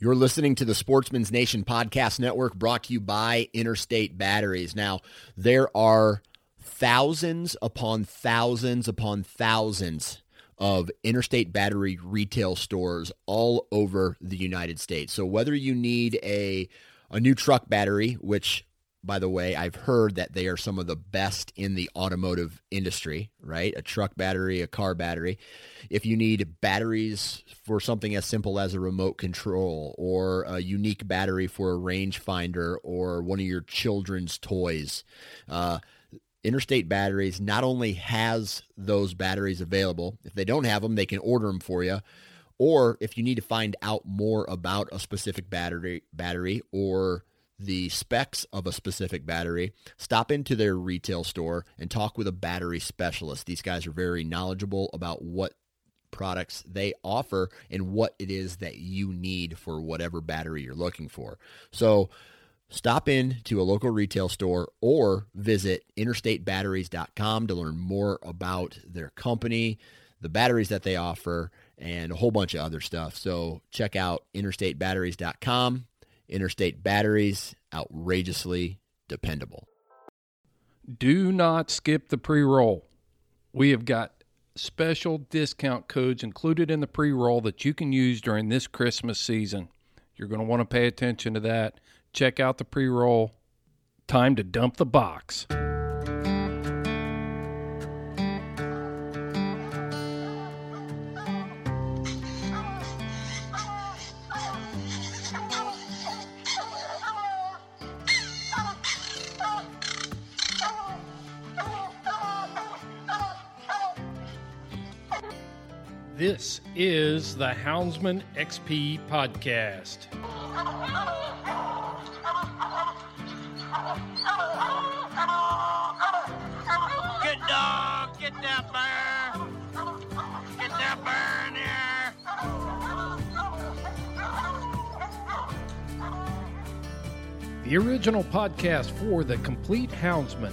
You're listening to the Sportsman's Nation Podcast Network brought to you by Interstate Batteries. Now, there are thousands upon thousands upon thousands of Interstate Battery retail stores all over the United States. So whether you need a a new truck battery, which by the way, I've heard that they are some of the best in the automotive industry, right? A truck battery, a car battery. If you need batteries for something as simple as a remote control or a unique battery for a rangefinder or one of your children's toys, uh, Interstate Batteries not only has those batteries available, if they don't have them, they can order them for you. Or if you need to find out more about a specific battery, battery or the specs of a specific battery, stop into their retail store and talk with a battery specialist. These guys are very knowledgeable about what products they offer and what it is that you need for whatever battery you're looking for. So stop in to a local retail store or visit interstatebatteries.com to learn more about their company, the batteries that they offer, and a whole bunch of other stuff. So check out interstatebatteries.com Interstate batteries, outrageously dependable. Do not skip the pre roll. We have got special discount codes included in the pre roll that you can use during this Christmas season. You're going to want to pay attention to that. Check out the pre roll. Time to dump the box. This is the Houndsman XP podcast. Good dog, get that bear. Get that in here. The original podcast for the complete houndsman.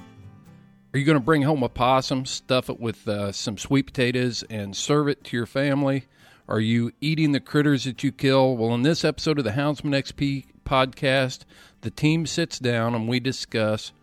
Are you going to bring home a possum, stuff it with uh, some sweet potatoes, and serve it to your family? Are you eating the critters that you kill? Well, in this episode of the Houndsman XP podcast, the team sits down and we discuss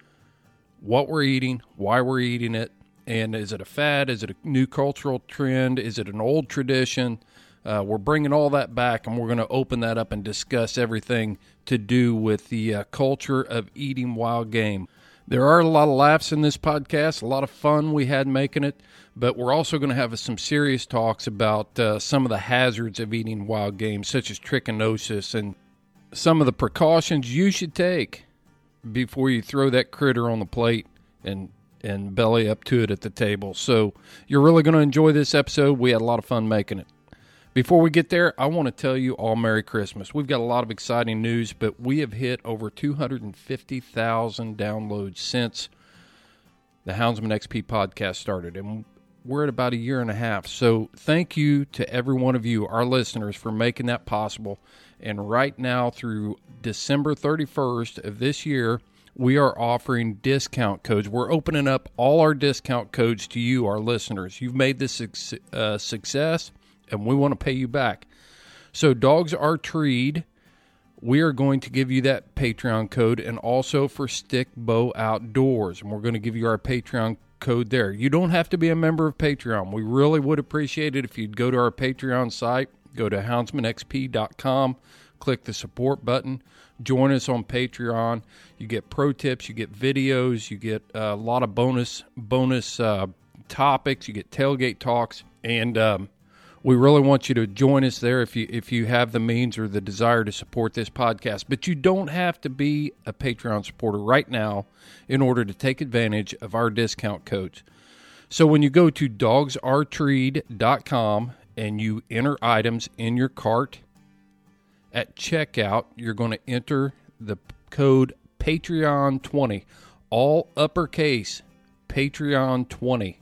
what we're eating, why we're eating it, and is it a fad? Is it a new cultural trend? Is it an old tradition? Uh, we're bringing all that back and we're going to open that up and discuss everything to do with the uh, culture of eating wild game. There are a lot of laughs in this podcast, a lot of fun we had making it, but we're also going to have some serious talks about uh, some of the hazards of eating wild game, such as trichinosis and some of the precautions you should take before you throw that critter on the plate and and belly up to it at the table. So you're really going to enjoy this episode. We had a lot of fun making it. Before we get there, I want to tell you all Merry Christmas. We've got a lot of exciting news, but we have hit over 250,000 downloads since the Houndsman XP podcast started, and we're at about a year and a half. So thank you to every one of you, our listeners, for making that possible. And right now, through December 31st of this year, we are offering discount codes. We're opening up all our discount codes to you, our listeners. You've made this suc- uh, success, and we want to pay you back. So, Dogs Are Treed we are going to give you that Patreon code and also for Stick Bow Outdoors. And we're going to give you our Patreon code there. You don't have to be a member of Patreon. We really would appreciate it if you'd go to our Patreon site, go to houndsmanxp.com, click the support button, join us on Patreon. You get pro tips, you get videos, you get a lot of bonus bonus uh, topics, you get tailgate talks, and um, we really want you to join us there if you if you have the means or the desire to support this podcast. But you don't have to be a Patreon supporter right now in order to take advantage of our discount codes. So when you go to dogsaretreed.com and you enter items in your cart at checkout, you're going to enter the code Patreon20, all uppercase Patreon20.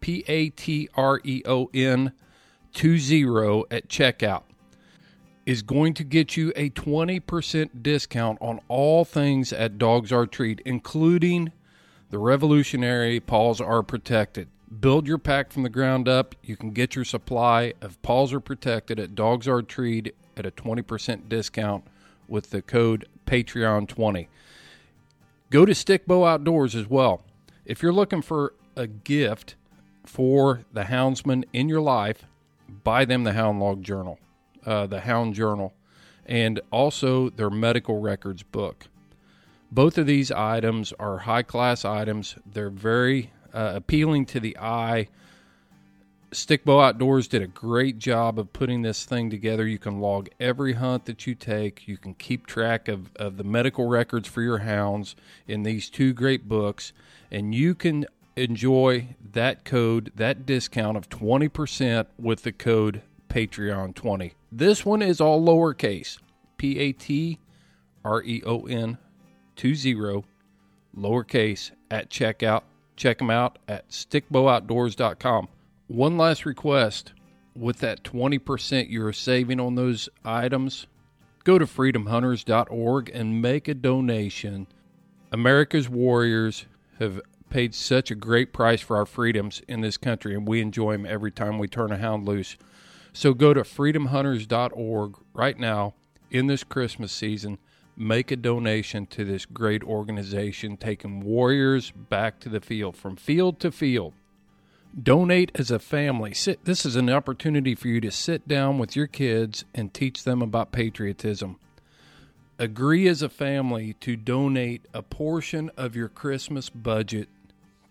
P A T R E O N 20 at checkout is going to get you a 20% discount on all things at Dogs Are Treed, including the revolutionary Paws Are Protected. Build your pack from the ground up. You can get your supply of Paws Are Protected at Dogs Are Treed at a 20% discount with the code Patreon20. Go to Stickbow Outdoors as well. If you're looking for a gift for the houndsman in your life, buy them the Hound Log Journal, uh, the Hound Journal, and also their medical records book. Both of these items are high class items. They're very uh, appealing to the eye. Stickbow Outdoors did a great job of putting this thing together. You can log every hunt that you take. You can keep track of, of the medical records for your hounds in these two great books. And you can enjoy that code, that discount of 20% with the code Patreon20. This one is all lowercase P A T R E O N 20 lowercase at checkout. Check them out at stickbowoutdoors.com. One last request with that 20% you're saving on those items, go to freedomhunters.org and make a donation. America's warriors have paid such a great price for our freedoms in this country, and we enjoy them every time we turn a hound loose. So go to freedomhunters.org right now in this Christmas season. Make a donation to this great organization taking warriors back to the field, from field to field. Donate as a family. Sit, this is an opportunity for you to sit down with your kids and teach them about patriotism. Agree as a family to donate a portion of your Christmas budget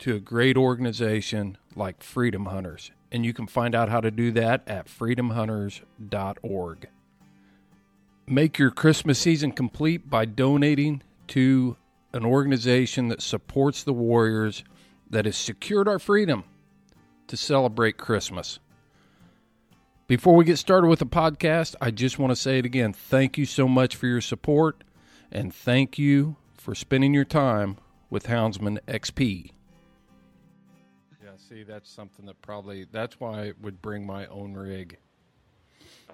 to a great organization like Freedom Hunters. And you can find out how to do that at freedomhunters.org. Make your Christmas season complete by donating to an organization that supports the warriors that has secured our freedom to celebrate Christmas. Before we get started with the podcast, I just want to say it again. Thank you so much for your support, and thank you for spending your time with Houndsman XP. See, that's something that probably that's why I would bring my own rig.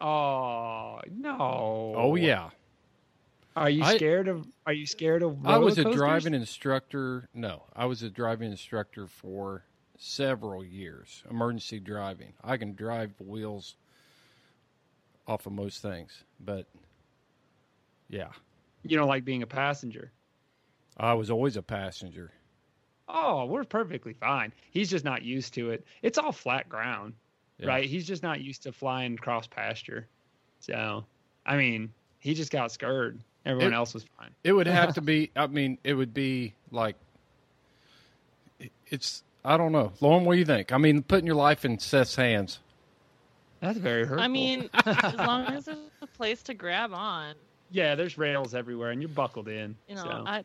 Oh no! Oh yeah, Are you I- scared of? Are you scared of? I was a driving instructor. No, I was a driving instructor for several years. Emergency driving. I can drive wheels off of most things, but yeah, You don't like being a passenger. I was always a passenger. Oh, we're perfectly fine. He's just not used to it. It's all flat ground, Yeah. right? He's just not used to flying cross pasture. So, I mean, he just got scared. Everyone It- else was fine. It would have to be. I mean, it would be like it's. I don't know, Lauren. What do you think? I mean, putting your life in Seth's hands. That's very hurtful. I mean, as long as there's a place to grab on, yeah, there's rails everywhere, and you're buckled in. you know, so. I,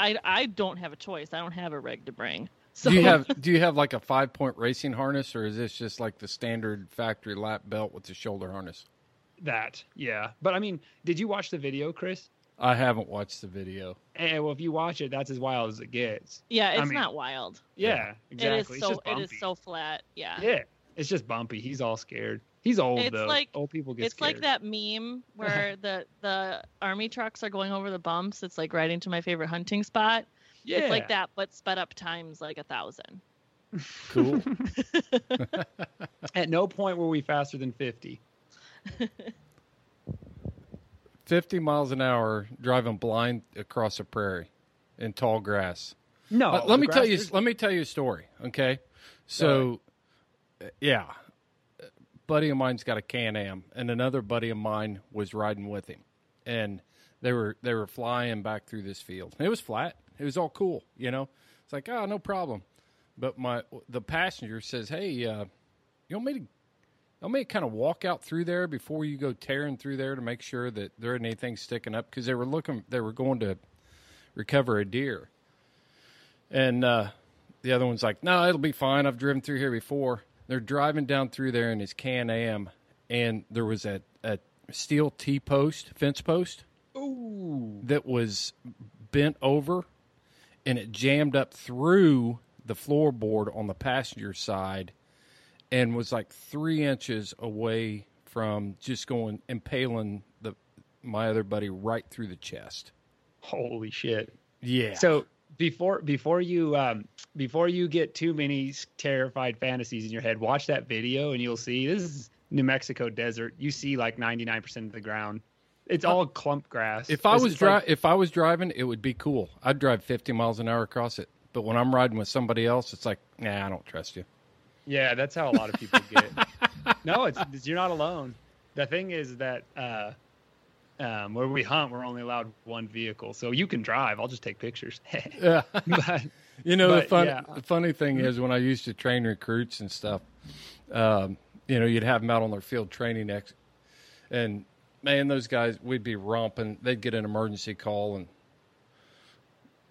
I, I don't have a choice. I don't have a rig to bring. So Do you have Do you have like a five point racing harness, or is this just like the standard factory lap belt with the shoulder harness? that, yeah. But I mean, did you watch the video, Chris? I haven't watched the video. Eh, well, if you watch it, that's as wild as it gets. yeah, it's I mean, not wild. Yeah, exactly. It It's so just it is so flat. Yeah. Yeah, it's just bumpy. He's all scared. He's old It's though. like- old people get It's scared. like that meme where the the army trucks are going over the bumps. It's like riding to my favorite hunting spot. Yeah, It's like that, but sped up times like a thousand. Cool. At no point were we faster than fifty. 50 miles an hour driving blind across a prairie in tall grass. No, Let- let the me tell you. is- Let me tell you a story. Okay, so uh, yeah, a buddy of mine's got a Can Am, and another buddy of mine was riding with him, and they were they were flying back through this field. It was flat. It was all cool. You know, it's like oh no problem. But my the passenger says, hey, uh, you want me to? want me kind of walk out through there before you go tearing through there to make sure that there isn't anything sticking up because they were looking they were going to recover a deer and uh, the other one's like, no, it'll be fine. I've driven through here before. They're driving down through there in his Can Am, and there was a, a steel T post, fence post, that was bent over, and it jammed up through the floorboard on the passenger side, and was like three inches away from just going impaling the my other buddy right through the chest. Holy shit! Yeah. So before before you um, before you get too many terrified fantasies in your head, watch that video and you'll see this is New Mexico desert. You see like ninety nine percent of the ground. It's all clump grass. If I It's- was dri- like- if I was driving, it would be cool. I'd drive 50 miles an hour across it. But when I'm riding with somebody else, it's like, nah, I don't trust you. Yeah, that's how a lot of people get. no, it's- you're not alone. The thing is that uh, um, where we hunt, we're only allowed one vehicle, so you can drive. I'll just take pictures. Yeah. but You know, the fun yeah. The funny thing is when I used to train recruits and stuff, um, you know, you'd have them out on their field training ex- and man, those guys, we'd be romping. They'd get an emergency call and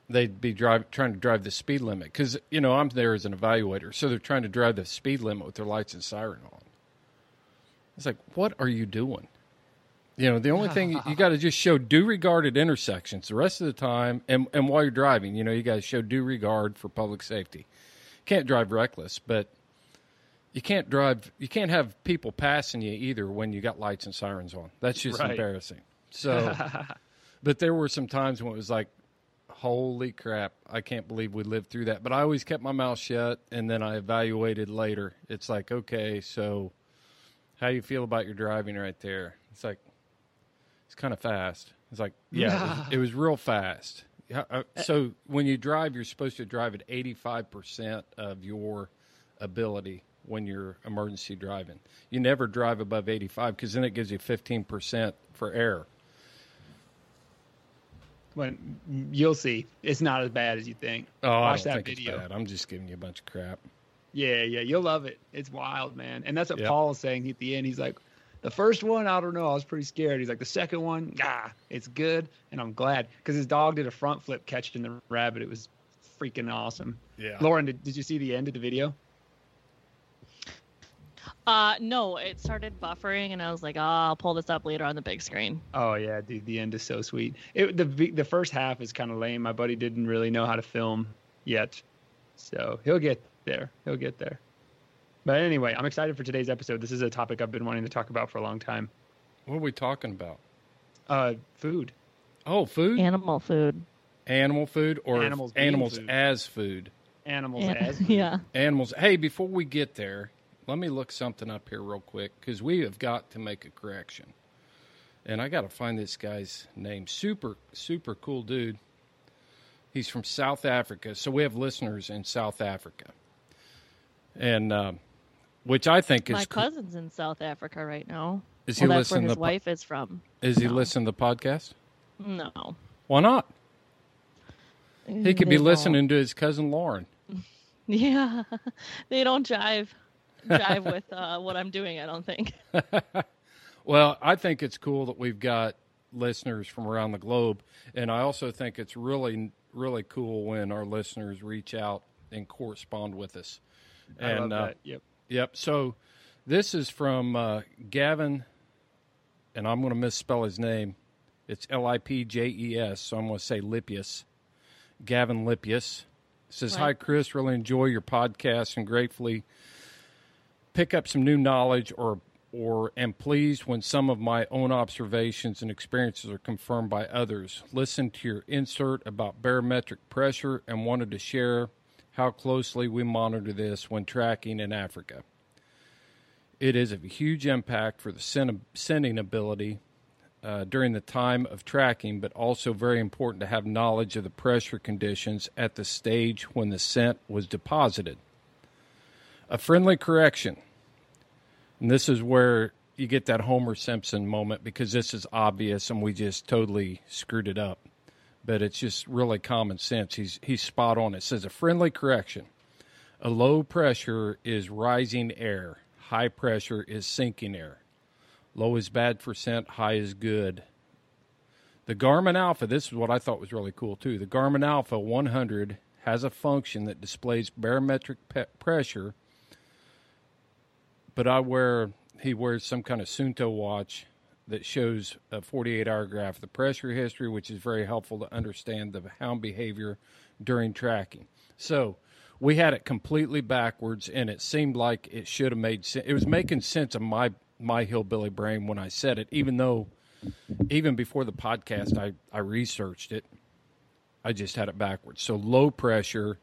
they'd be drive, trying to drive the speed limit because you know I'm there as an evaluator, so they're trying to drive the speed limit with their lights and siren on. It's like, what are you doing? You know, the only thing you, got to just show due regard at intersections. The rest of the time, and and while you're driving, you know, you got to show due regard for public safety. Can't drive reckless, but you can't drive. You can't have people passing you either when you got lights and sirens on. That's just Right. embarrassing. So, but there were some times when it was like, holy crap, I can't believe we lived through that. But I always kept my mouth shut, and then I evaluated later. It's like, okay, so how you feel about your driving right there? It's like, it's kind of fast. It's like, yeah, it was, it was real fast. Uh, So when you drive, you're supposed to drive at 85% of your ability when you're emergency driving. You never drive above 85 because then it gives you 15% for error. when you'll see, it's not as bad as you think. Oh, I don't that think video. it's bad. I'm just giving you a bunch of crap. Yeah, yeah, you'll love it. It's wild, man. And that's what Yep. Paul's saying at the end. He's like, the first one, I don't know, I was pretty scared. He's like, the second one, ah, it's good, and I'm glad because his dog did a front flip catching the rabbit. It was freaking awesome. Yeah. Lauren, did, did you see the end of the video? Uh, no, it started buffering, and I was like, oh, I'll pull this up later on the big screen. Oh yeah, dude, the end is so sweet. It, the the first half is kind of lame. My buddy didn't really know how to film yet, so he'll get there. He'll get there. But anyway, I'm excited for today's episode. This is a topic I've been wanting to talk about for a long time. What are we talking about? Uh, food. Oh, food? Animal food. Animal food or Animals being animals food. as food? Animals An- as food. yeah. Animals. Hey, before we get there, let me look something up here real quick because we have got to make a correction. And I got to find this guy's name. Super, super cool dude. He's from South Africa. So we have listeners in South Africa. And, um, which I think is My cool. cousin's in South Africa right now. Is he well, that's where his the po- wife is from. Is he No. listening to the podcast? No. Why not? He could They be don't. listening to his cousin Lauren. Yeah, they don't jive jive with uh, what I'm doing. I don't think. Well, I think it's cool that we've got listeners from around the globe, and I also think it's really, really cool when our listeners reach out and correspond with us. I And love uh, that. Yep. Yep. So this is from uh, Gavin, and I'm going to misspell his name. It's L I P J E S, so I'm going to say Lipius. Gavin Lipius says, Hi, Chris. Really enjoy your podcast and gratefully pick up some new knowledge or or am pleased when some of my own observations and experiences are confirmed by others. Listen to your insert about barometric pressure and wanted to share how closely we monitor this when tracking in Africa. It is of a huge impact for the sen- sending ability uh, during the time of tracking, but also very important to have knowledge of the pressure conditions at the stage when the scent was deposited. A friendly correction, and this is where you get that Homer Simpson moment because this is obvious and we just totally screwed it up. But it's just really common sense. He's he's spot on. It says a friendly correction. A low pressure is rising air. High pressure is sinking air. Low is bad for scent, high is good. The Garmin Alpha, this is what I thought was really cool too. The Garmin Alpha 100 has a function that displays barometric pe- pressure, but I wear, he wears some kind of Suunto watch that shows a 48 hour graph of the pressure history, which is very helpful to understand the hound behavior during tracking. So, we had it completely backwards, and it seemed like it should have made sense. It was making sense of my my hillbilly brain when I said it, even though even before the podcast I, I researched it. I just had it backwards. So low pressure,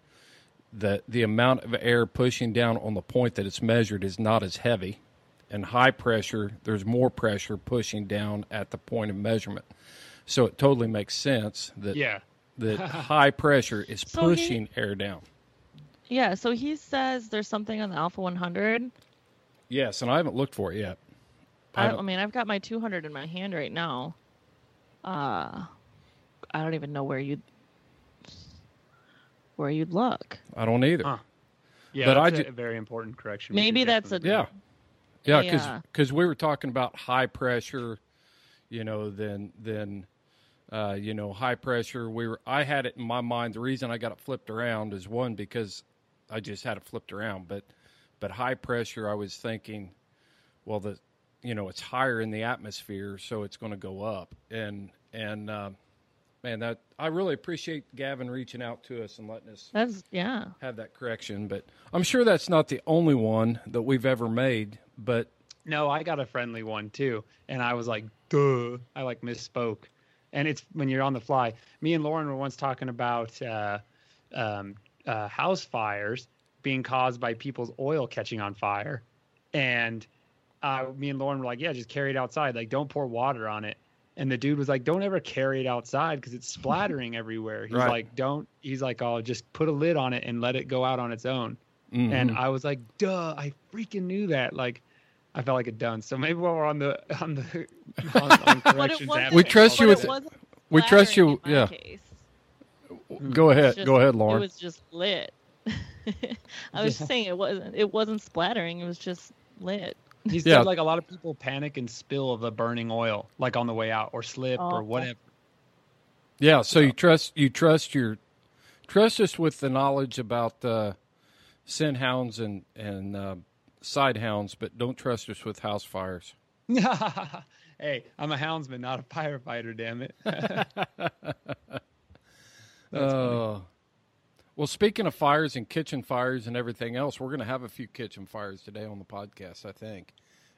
the the amount of air pushing down on the point that it's measured is not as heavy. And high pressure, there's more pressure pushing down at the point of measurement. So it totally makes sense that Yeah. that high pressure is So he- pushing air down. Yeah, so he says there's something on the Alpha 100. Yes, and I haven't looked for it yet. I I, I mean, I've got my 200 in my hand right now. Uh, I don't even know where you'd where you'd look. I don't either. Huh. Yeah, But I that's a ju- very important correction. Maybe that's a Yeah, yeah, because Yeah. we were talking about high pressure, you know, then then uh, you know high pressure. We were I had it in my mind. The reason I got it flipped around is one because I just had it flipped around, but but high pressure. I was thinking, well, the you know it's higher in the atmosphere, so it's going to go up, and and uh, man, that I really appreciate Gavin reaching out to us and letting us That's yeah. have that correction. But I'm sure that's not the only one that we've ever made. But No, I got a friendly one too, and I was like, "Duh!" I like misspoke, and it's when you're on the fly. Me and Lauren were once talking about uh, um, uh, house fires being caused by people's oil catching on fire, and uh, me and Lauren were like, "Yeah, just carry it outside. Like, don't pour water on it." And the dude was like, "Don't ever carry it outside because it's splattering everywhere." He's Right. like, "Don't." He's like, "Oh, just put a lid on it and let it go out on its own." mhm. and I was like, "Duh! I freaking knew that!" Like, I felt like a dunce. So maybe while we're on the on the on, on But it corrections, wasn't- app, We trust you with- it wasn't we trust you- yeah. case. go ahead, just- go ahead, Lauren. It was just lit. I was just saying it wasn't it wasn't splattering. It was just lit. He said Yeah. like a lot of people panic and spill the burning oil, like on the way out, or slip, Oh. or whatever. Yeah, so you trust you trust your trust us with the knowledge about uh, scent hounds and and uh, side hounds, but don't trust us with house fires. hey, I'm a houndsman, not a firefighter. Damn it. Uh, well, speaking of fires and kitchen fires and everything else, we're going to have a few kitchen fires today on the podcast, I think,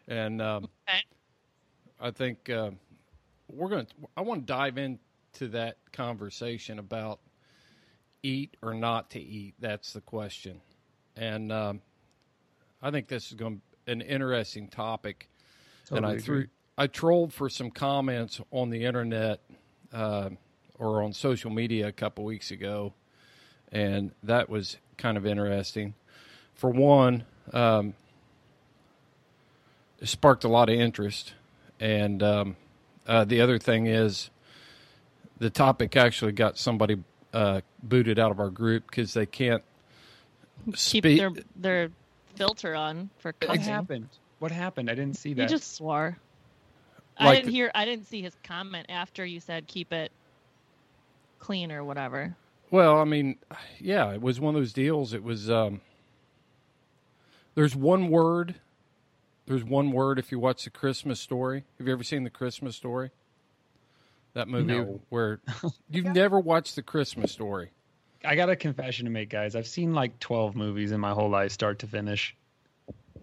and um, Okay. I think uh, we're going. to I want to dive into that conversation about eat or not to eat. That's the question, and um, I think this is going to be an interesting topic. and I Totally threw. I trolled for some comments on the internet uh, or on social media a couple weeks ago, and that was kind of interesting. For one, um, it sparked a lot of interest, and um, uh, the other thing is the topic actually got somebody uh, booted out of our group because they can't Keep speak. their their filter on for What happened? What happened? I didn't see that. He just swore. I didn't hear. I didn't see his comment after you said keep it clean or whatever. Well, I mean, yeah, it was one of those deals. It was. Um, there's one word. There's one word. If you watch the Christmas Story, have you ever seen the Christmas Story? That movie No. where you've never watched the Christmas Story. I got a confession to make, guys. I've seen like 12 movies in my whole life, start to finish.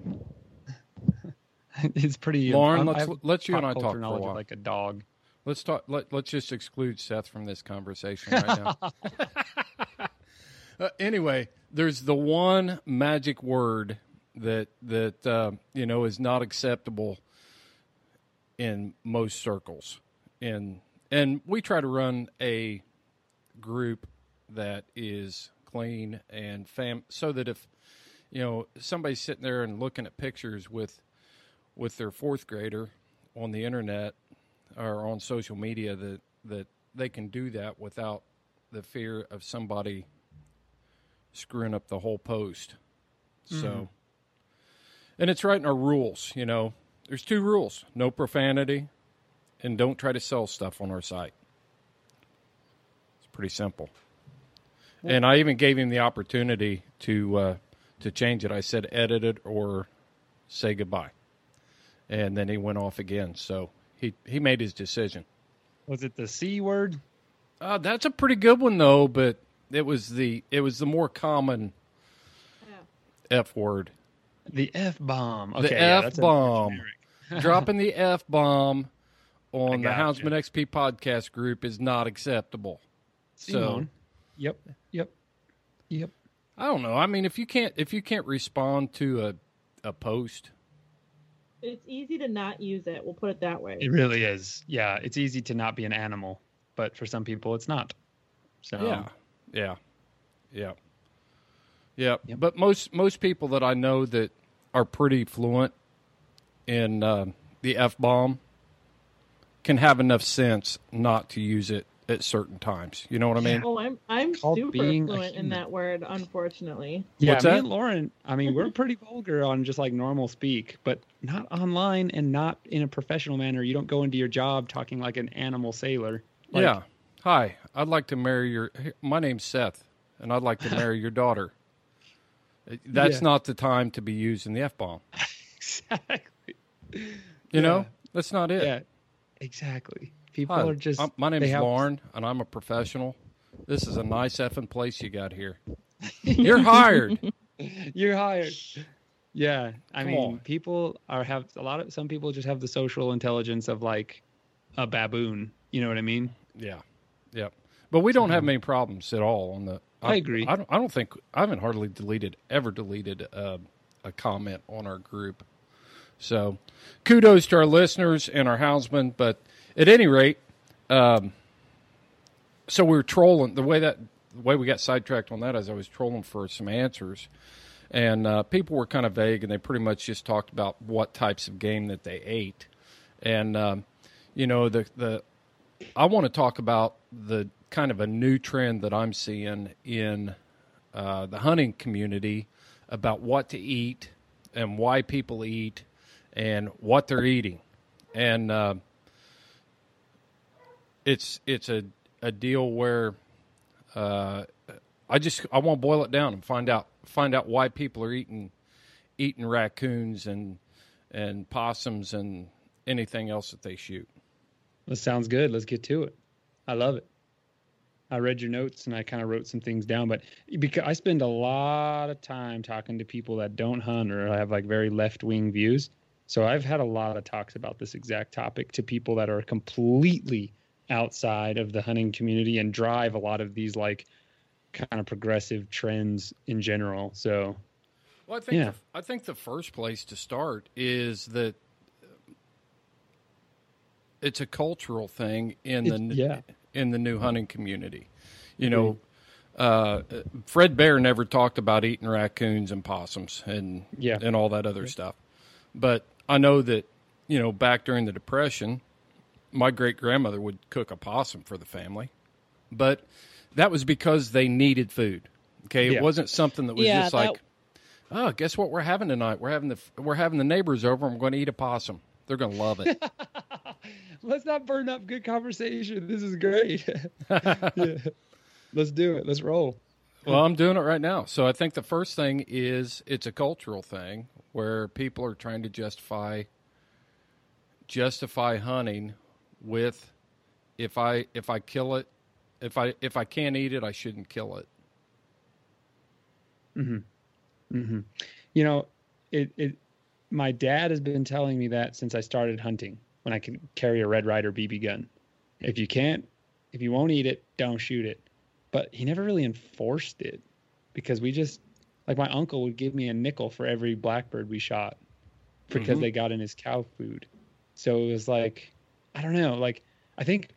it's pretty. Lauren, I'm- I let's let you and I talk culture for a while. Like a dog. Let's talk. Let, let's just exclude Seth from this conversation right now. uh, anyway, there's the one magic word that that uh, you know is not acceptable in most circles, and and we try to run a group that is clean and fam so that if you know somebody's sitting there and looking at pictures with with their fourth grader on the internet or on social media that that they can do that without the fear of somebody screwing up the whole post. So Mhm. and it's right in our rules, you know. There's two rules. No profanity and don't try to sell stuff on our site. It's pretty simple. And I even gave him the opportunity to uh, to change it. I said edit it or say goodbye. And then he went off again. So he, he made his decision. Was it the C word? Uh, that's a pretty good one though, but it was the it was the more common F word. The F bomb. the Okay, yeah, F bomb. Dropping the F bomb on the gotcha. Houndsman XP podcast group is not acceptable. So Simone. Yep. Yep. Yep. I don't know. I mean, if you can't if you can't respond to a a post, It's easy to not use it. We'll put it that way. It really is. Yeah, it's easy to not be an animal, but for some people, it's not. So yeah, yeah, yeah, yeah. But most most people that I know that are pretty fluent in uh, the f bomb can have enough sense not to use it at certain times. You know what I mean? Oh, I'm I'm Called super being fluent in that word, unfortunately. Yeah, What's me that? and Lauren. I mean, we're pretty vulgar on just like normal speak, but not online and not in a professional manner. You don't go into your job talking like an animal sailor. Like, yeah. Hi, I'd like to marry your. My name's Seth, and I'd like to marry your daughter. That's Yeah. not the time to be using the f bomb. exactly. You know, that's not it. Yeah, exactly. People Hi, are just. I'm- my name's have- Lauren, and I'm a professional. This is a nice effing place you got here. You're hired. You're hired. Yeah, I Come mean, on. people are have a lot of some people just have the social intelligence of like a baboon. You know what I mean? Yeah, yeah. But we don't have many problems at all on the. I agree. I don't. I don't think I haven't hardly deleted ever deleted uh, a comment on our group. So, kudos to our listeners and our houndsmen. But at any rate, um, so we were trolling the way that the way we got sidetracked on that is I was trolling for some answers, and uh, people were kind of vague and they pretty much just talked about what types of game that they ate, and um, you know the the I want to talk about the kind of a new trend that I'm seeing in uh, the hunting community about what to eat and why people eat and what they're eating, and uh, it's it's a a deal where uh, I just I want to boil it down and find out find out why people are eating eating raccoons and and possums and anything else that they shoot. That sounds good. Let's get to it. I love it. I read your notes and I kind of wrote some things down, but because I spend a lot of time talking to people that don't hunt or have like very left wing views. So I've had a lot of talks about this exact topic to people that are completely outside of the hunting community and drive a lot of these like kind of progressive trends in general. So Well, I think Yeah. the, I think the first place to start is that it's a cultural thing in the yeah. in the new hunting community. You know, uh, Fred Bear never talked about eating raccoons and possums and Yeah. and all that other stuff. But I know that you know back during the depression, my great grandmother would cook a possum for the family, but that was because they needed food. Okay, it Yeah. wasn't something that was Yeah, just that- like, oh, guess what we're having tonight? We're having the we're having the neighbors over. I'm going to eat a possum. They're going to love it. let's not burn up good conversation. This is great. yeah. Let's do it. Let's roll. well, I'm doing it right now. So I think the first thing is it's a cultural thing where people are trying to justify justify hunting with if I if I kill it, if I if I can't eat it, I shouldn't kill it. hmm You know, it, it. My dad has been telling me that since I started hunting. When I can carry a Red Ryder BB gun, if you can't, if you won't eat it, don't shoot it. But he never really enforced it because we just like my uncle would give me a nickel for every blackbird we shot because Mhm. they got in his cow food. So it was like, I don't know, like I think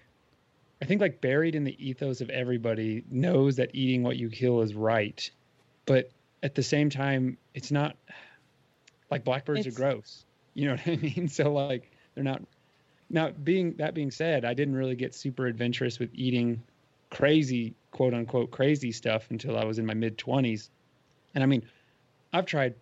I think like buried in the ethos of everybody knows that eating what you kill is right, but at the same time, it's not like blackbirds It's- are gross. You know what I mean? So like they're not. Now, being that being said, I didn't really get super adventurous with eating crazy, quote unquote, crazy stuff until I was in my mid twenties. And I mean, I've tried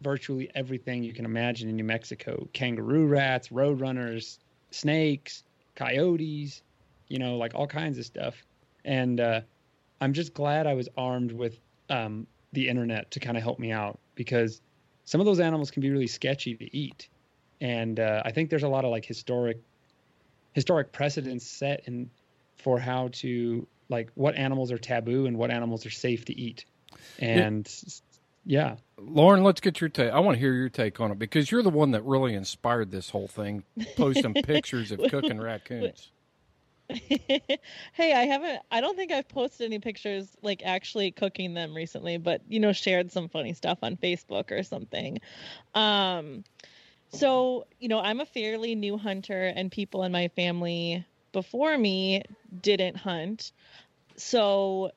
virtually everything you can imagine in New Mexico: kangaroo rats, roadrunners, snakes, coyotes, you know, like all kinds of stuff. And uh, I'm just glad I was armed with um, the internet to kind of help me out because some of those animals can be really sketchy to eat. And uh, I think there's a lot of like historic historic precedents set in for how to like what animals are taboo and what animals are safe to eat. And yeah. Lauren, let's get your take. I want to hear your take on it because you're the one that really inspired this whole thing, posting pictures of cooking raccoons. hey, I haven't. I don't think I've posted any pictures like actually cooking them recently, but you know, shared some funny stuff on Facebook or something. Um, so you know, I'm a fairly new hunter, and people in my family before me didn't hunt, so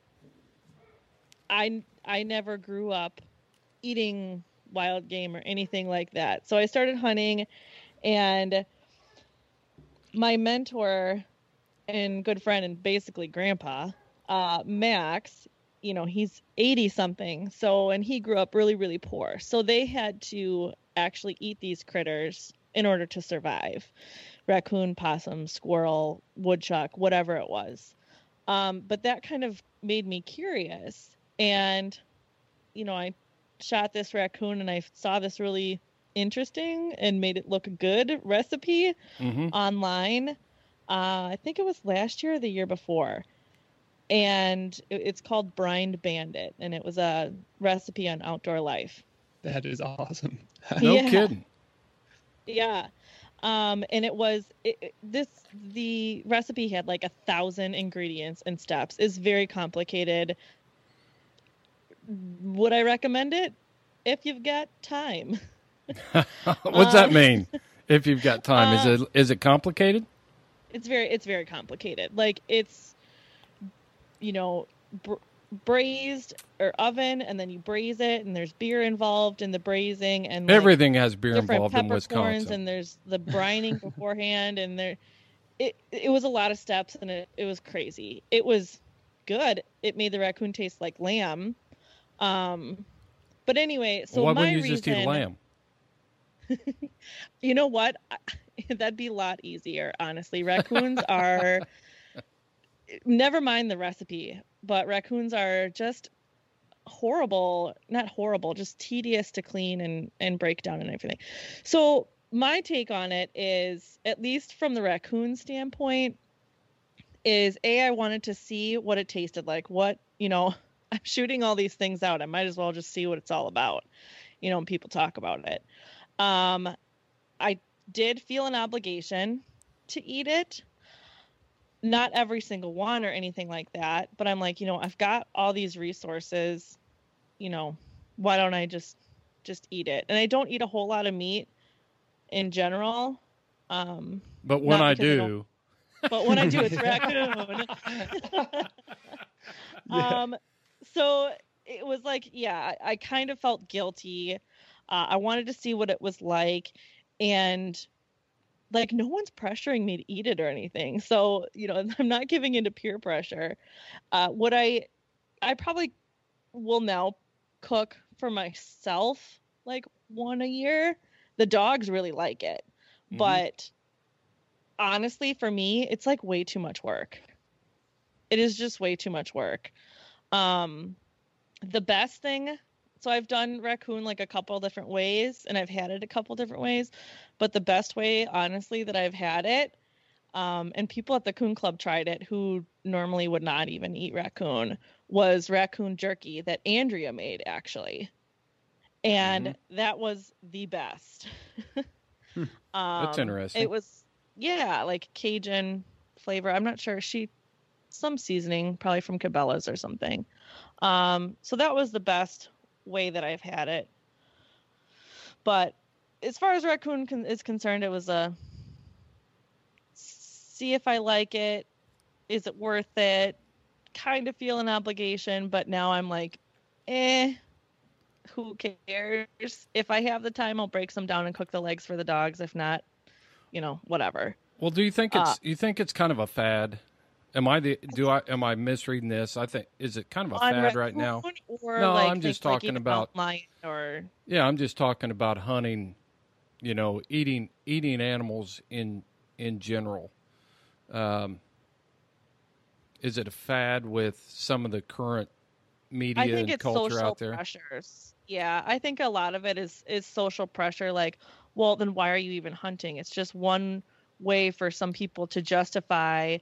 I I never grew up eating wild game or anything like that. So I started hunting, and my mentor and good friend and basically grandpa, uh, Max, you know, he's 80 something. So, and he grew up really, really poor. So they had to actually eat these critters in order to survive raccoon, possum, squirrel, woodchuck, whatever it was. Um, but that kind of made me curious. And, you know, I shot this raccoon and I saw this really interesting and made it look good recipe Mhm. online. Uh, I think it was last year or the year before. And it's called Brined Bandit, and it was a recipe on outdoor life. That is awesome. No Yeah. kidding. Yeah. Um, and it was it, it- this the recipe had like a thousand ingredients and steps. is very complicated. Would I recommend it if you've got time? What's that Um, mean? If you've got time, uh, is it is it complicated? it's very it's very complicated like it's you know br- braised or oven and then you braise it and there's beer involved in the braising and like, Everything has beer involved in Wisconsin. and there's the brining beforehand and there it it was a lot of steps and it, it was crazy it was good it made the raccoon taste like lamb um but anyway so Why my wouldn't you reason, just eat lamb? you know what? That'd be a lot easier, honestly. Raccoons are never mind the recipe, but raccoons are just horrible, not horrible, just tedious to clean and and break down and everything. So, my take on it is at least from the raccoon standpoint is a I wanted to see what it tasted like. What, you know, I'm shooting all these things out. I might as well just see what it's all about. You know, when people talk about it. Um, I did feel an obligation to eat it. Not every single one or anything like that, but I'm like, you know, I've got all these resources, you know, why don't I just just eat it? And I don't eat a whole lot of meat in general. Um, But when I don't- do, but when I do, it's raccoon. Um, so it was like, yeah, I, I kind of felt guilty. Uh, I wanted to see what it was like, and like no one's pressuring me to eat it or anything. So you know, I'm not giving into peer pressure. Uh, what I, I probably will now cook for myself like one a year. The dogs really like it, but honestly, for me, it's like way too much work. It is just way too much work. Um, the best thing, so I've done raccoon like a couple different ways, and I've had it a couple different ways, but the best way, honestly, that I've had it, um, and people at the Coon Club tried it who normally would not even eat raccoon, was raccoon jerky that Andrea made actually. And that was the best. um, That's interesting. It was, yeah, like Cajun flavor. I'm not sure. She, some seasoning, probably from Cabela's or something. Um, so that was the best way that I've had it. But as far as raccoon con- is concerned, it was a see if I like it. Is it worth it? Kind of feel an obligation, but now I'm like, eh, who cares? If I have the time, I'll break some down and cook the legs for the dogs. If not, you know, whatever. Well, do you think it's Uh, you think it's kind of a fad? Am I the do I am I misreading this? I think is it kind of a On fad right now? Or No, like I'm just talking about- or Yeah, I'm just talking about hunting. You know, eating eating animals in in general. Um, is it a fad with some of the current media I think and it's culture social out there? pressures. Yeah, I think a lot of it is is social pressure. Like, well, then why are you even hunting? It's just one way for some people to justify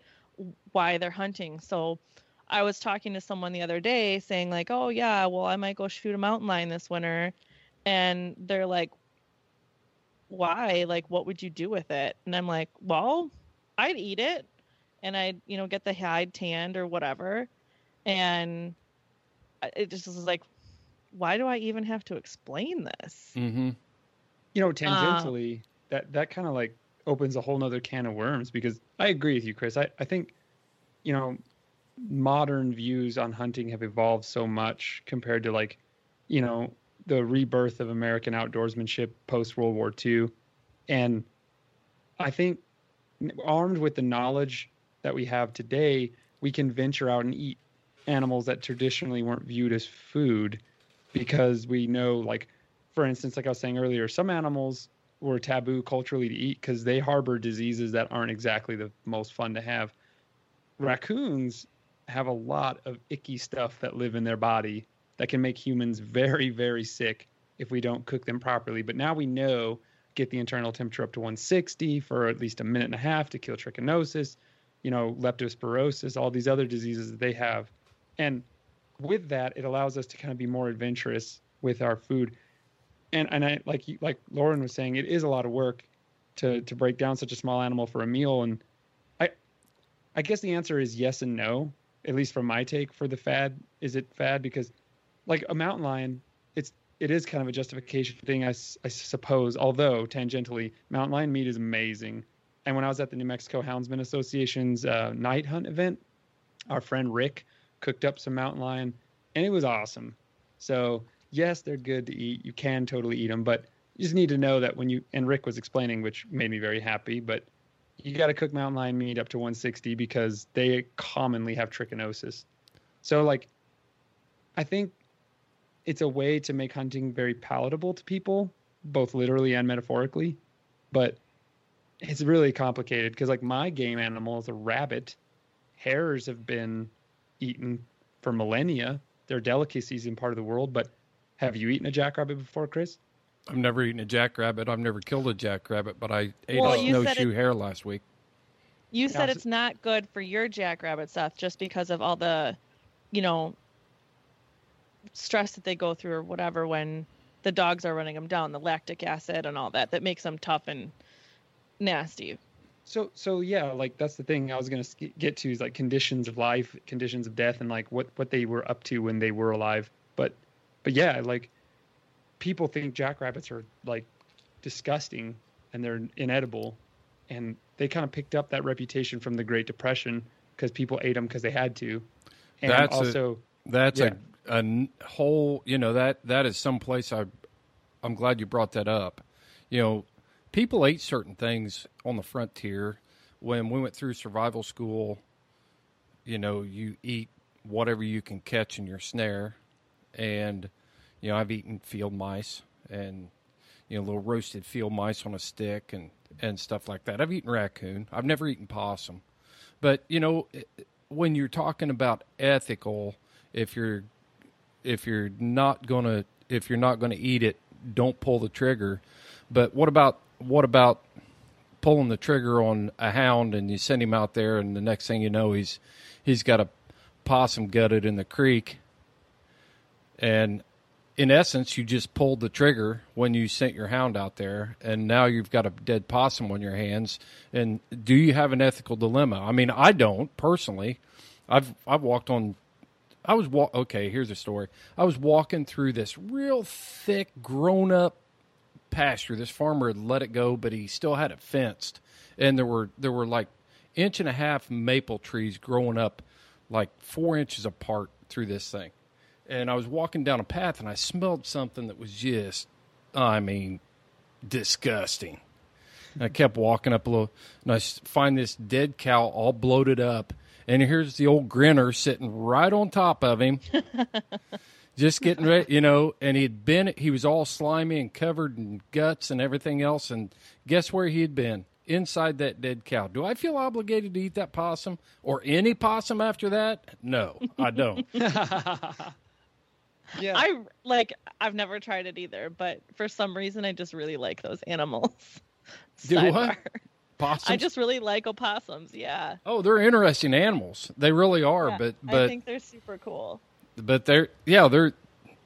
why they're hunting. So, I was talking to someone the other day saying like, "Oh yeah, well I might go shoot a mountain lion this winter," and they're like, "Why? Like, what would you do with it?" And I'm like, "Well, I'd eat it, and I'd you know get the hide tanned or whatever." And it just was like, why do I even have to explain this? Mm-hmm. You know, Uh, tangentially, that that kind of like opens a whole nother can of worms because I agree with you, Chris. I, I think, you know, modern views on hunting have evolved so much compared to like, you know, the rebirth of American outdoorsmanship post World War II. And I think armed with the knowledge that we have today, we can venture out and eat animals that traditionally weren't viewed as food because we know like for instance like i was saying earlier some animals were taboo culturally to eat because they harbor diseases that aren't exactly the most fun to have. Raccoons have a lot of icky stuff that live in their body that can make humans very very sick if we don't cook them properly. But now we know get the internal temperature up to 160 for at least a minute and a half to kill trichinosis you know leptospirosis all these other diseases that they have. And with that it allows us to kind of be more adventurous with our food and and i like like lauren was saying it is a lot of work to to break down such a small animal for a meal. And i i guess the answer is yes and no at least from my take for the fad. Is it fad? Because like a mountain lion it's it is kind of a justification thing I, I suppose. Although tangentially mountain lion meat is amazing. And when i was at the new mexico houndsman association's uh, night hunt event our friend rick cooked up some mountain lion and it was awesome. So yes they're good to eat. You can totally eat them but you just need to know that when you and rick was explaining which made me very happy but you got to cook mountain lion meat up to 160 because they commonly have trichinosis. So like i think it's a way to make hunting very palatable to people both literally and metaphorically but it's really complicated because like my game animal is a rabbit. Hares have been eaten for millennia. They're delicacies in part of the world but have you eaten a jackrabbit before chris I've never eaten a jackrabbit. I've never killed a jackrabbit, but I ate Well, a snowshoe it- hare last week. You said it's not good for your jackrabbit Seth, just because of all the, you know, stress that they go through or whatever when the dogs are running them down, the lactic acid and all that, that makes them tough and nasty. So so yeah, like that's the thing I was gonna get to is like conditions of life, conditions of death, and like what what they were up to when they were alive. But but yeah, like people think jackrabbits are like disgusting and they're inedible, and they kind of picked up that reputation from the Great Depression because people ate them because they had to. And That's a- That's Yeah. a, a whole, you know, that that is someplace I I'm glad you brought that up. You know, people ate certain things on the frontier when we went through survival school. You know, you eat whatever you can catch in your snare, and you know, I've eaten field mice and you know, little roasted field mice on a stick and and stuff like that. I've eaten raccoon. I've never eaten possum, but you know, when you're talking about ethical, if you're if you're not gonna if you're not gonna eat it, don't pull the trigger. But what about what about pulling the trigger on a hound and you send him out there and the next thing you know he's he's got a possum gutted in the creek and in essence you just pulled the trigger when you sent your hound out there and now you've got a dead possum on your hands. And do you have an ethical dilemma? I mean i don't personally. I've i've walked on i was wa- okay here's a story. I was walking through this real thick grown up pasture. This farmer had let it go but he still had it fenced. And there were there were like inch and a half maple trees growing up like four inches apart through this thing. And I was walking down a path and I smelled something that was just, I mean, disgusting. And I kept walking up a little, and I find this dead cow all bloated up. And here's the old grinner sitting right on top of him, just getting ready, you know. And he'd been, he was all slimy and covered in guts and everything else. And guess where he had been? Inside that dead cow. Do I feel obligated to eat that possum or any possum after that? No, I don't. Yeah. I like I've never tried it either, but for some reason I just really like those animals. Do what? Sidebar. Possums? I just really like opossums. Yeah. Oh, they're interesting animals. They really are, Yeah, but I think they're super cool. but they're yeah they're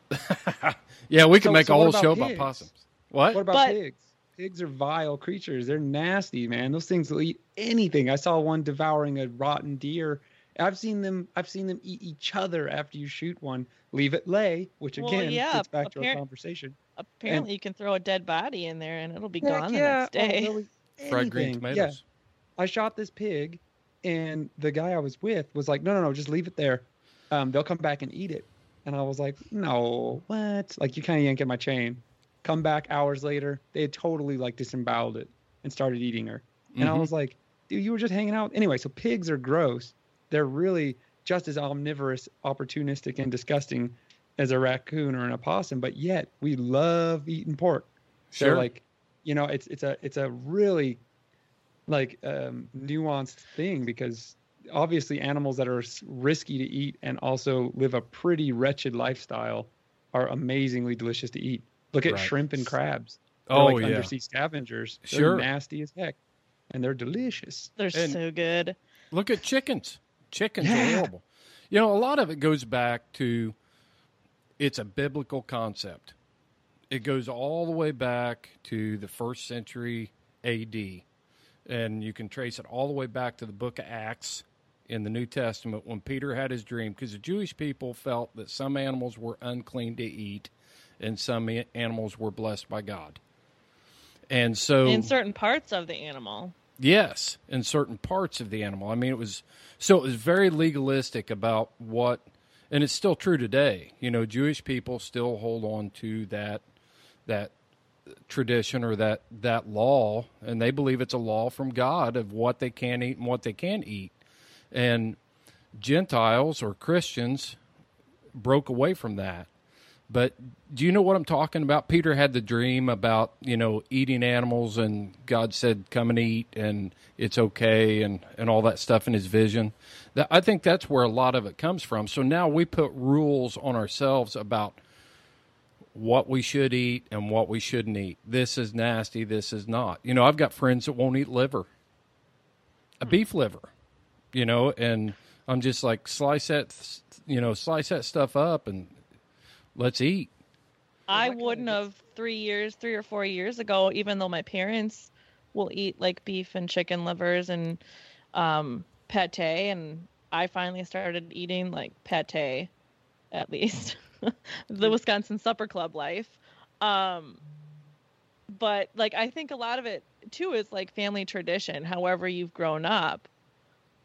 yeah we can So- make so a whole about show about possums. What? What about But- pigs? Pigs are vile creatures. They're nasty, man. Those things will eat anything. I saw one devouring a rotten deer. I've seen them. I've seen them eat each other after you shoot one. Leave it lay, which Well, again yeah, gets back to our conversation. Apparently, you can throw a dead body in there and it'll be Heck gone the yeah. next day. they'll Fried green tomatoes. Yeah. I shot this pig, and the guy I was with was like, "No, no, no, just leave it there. Um, they'll come back and eat it." And I was like, "No, what? Like you kind of yank at my chain." Come back hours later, they had totally like disemboweled it and started eating her. And I Mhm. was like, "Dude, you were just hanging out." Anyway, so pigs are gross. They're really just as omnivorous, opportunistic, and disgusting as a raccoon or an opossum, but yet we love eating pork. So Sure. like, you know, it's it's a it's a really like um, nuanced thing because obviously animals that are risky to eat and also live a pretty wretched lifestyle are amazingly delicious to eat. Look at Right. shrimp and crabs. They're Oh, like yeah. undersea scavengers. They're Sure. nasty as heck, and they're delicious. They're And- so good. Look at chickens. Chickens are Yeah. horrible. You know, a lot of it goes back to it's a biblical concept. It goes all the way back to the first century AD. And you can trace it all the way back to the book of Acts in the New Testament when Peter had his dream because the Jewish people felt that some animals were unclean to eat and some animals were blessed by God. And so In certain parts of the animal. Yes, in certain parts of the animal. I mean, it was so it was very legalistic about what, and it's still true today. You know, Jewish people still hold on to that that tradition or that that law, and they believe it's a law from God of what they can eat and what they can't eat. And Gentiles or Christians broke away from that. But do you know what I'm talking about? Peter had the dream about, you know, eating animals and God said, come and eat and it's okay and, and all that stuff in his vision. That, I think that's where a lot of it comes from. So now we put rules on ourselves about what we should eat and what we shouldn't eat. This is nasty. This is not. You know, I've got friends that won't eat liver, a hmm. beef liver, you know, and I'm just like, slice that, you know, slice that stuff up and let's eat. I wouldn't have three years, three or four years ago, even though my parents will eat like beef and chicken livers and um, pate, and I finally started eating like pate, at least the Wisconsin Supper Club life. Um, but like I think a lot of it too is like family tradition, however you've grown up,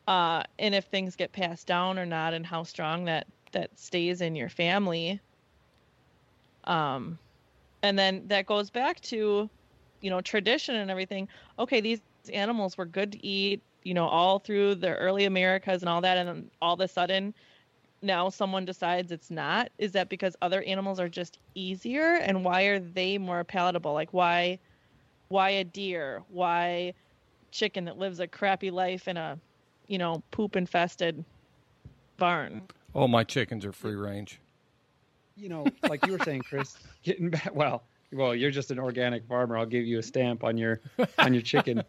uh, and if things get passed down or not, and how strong that that stays in your family. Um, and then that goes back to, you know, tradition and everything. Okay, these animals were good to eat, you know, all through the early Americas and all that, and then all of a sudden, now someone decides it's not. Is that because other animals are just easier, and why are they more palatable? Like why, why a deer? Why chicken that lives a crappy life in a, you know, poop infested barn? Oh, my chickens are free range. You know, like you were saying, Chris, getting back. Well, well, you're just an organic farmer. I'll give you a stamp on your on your chicken.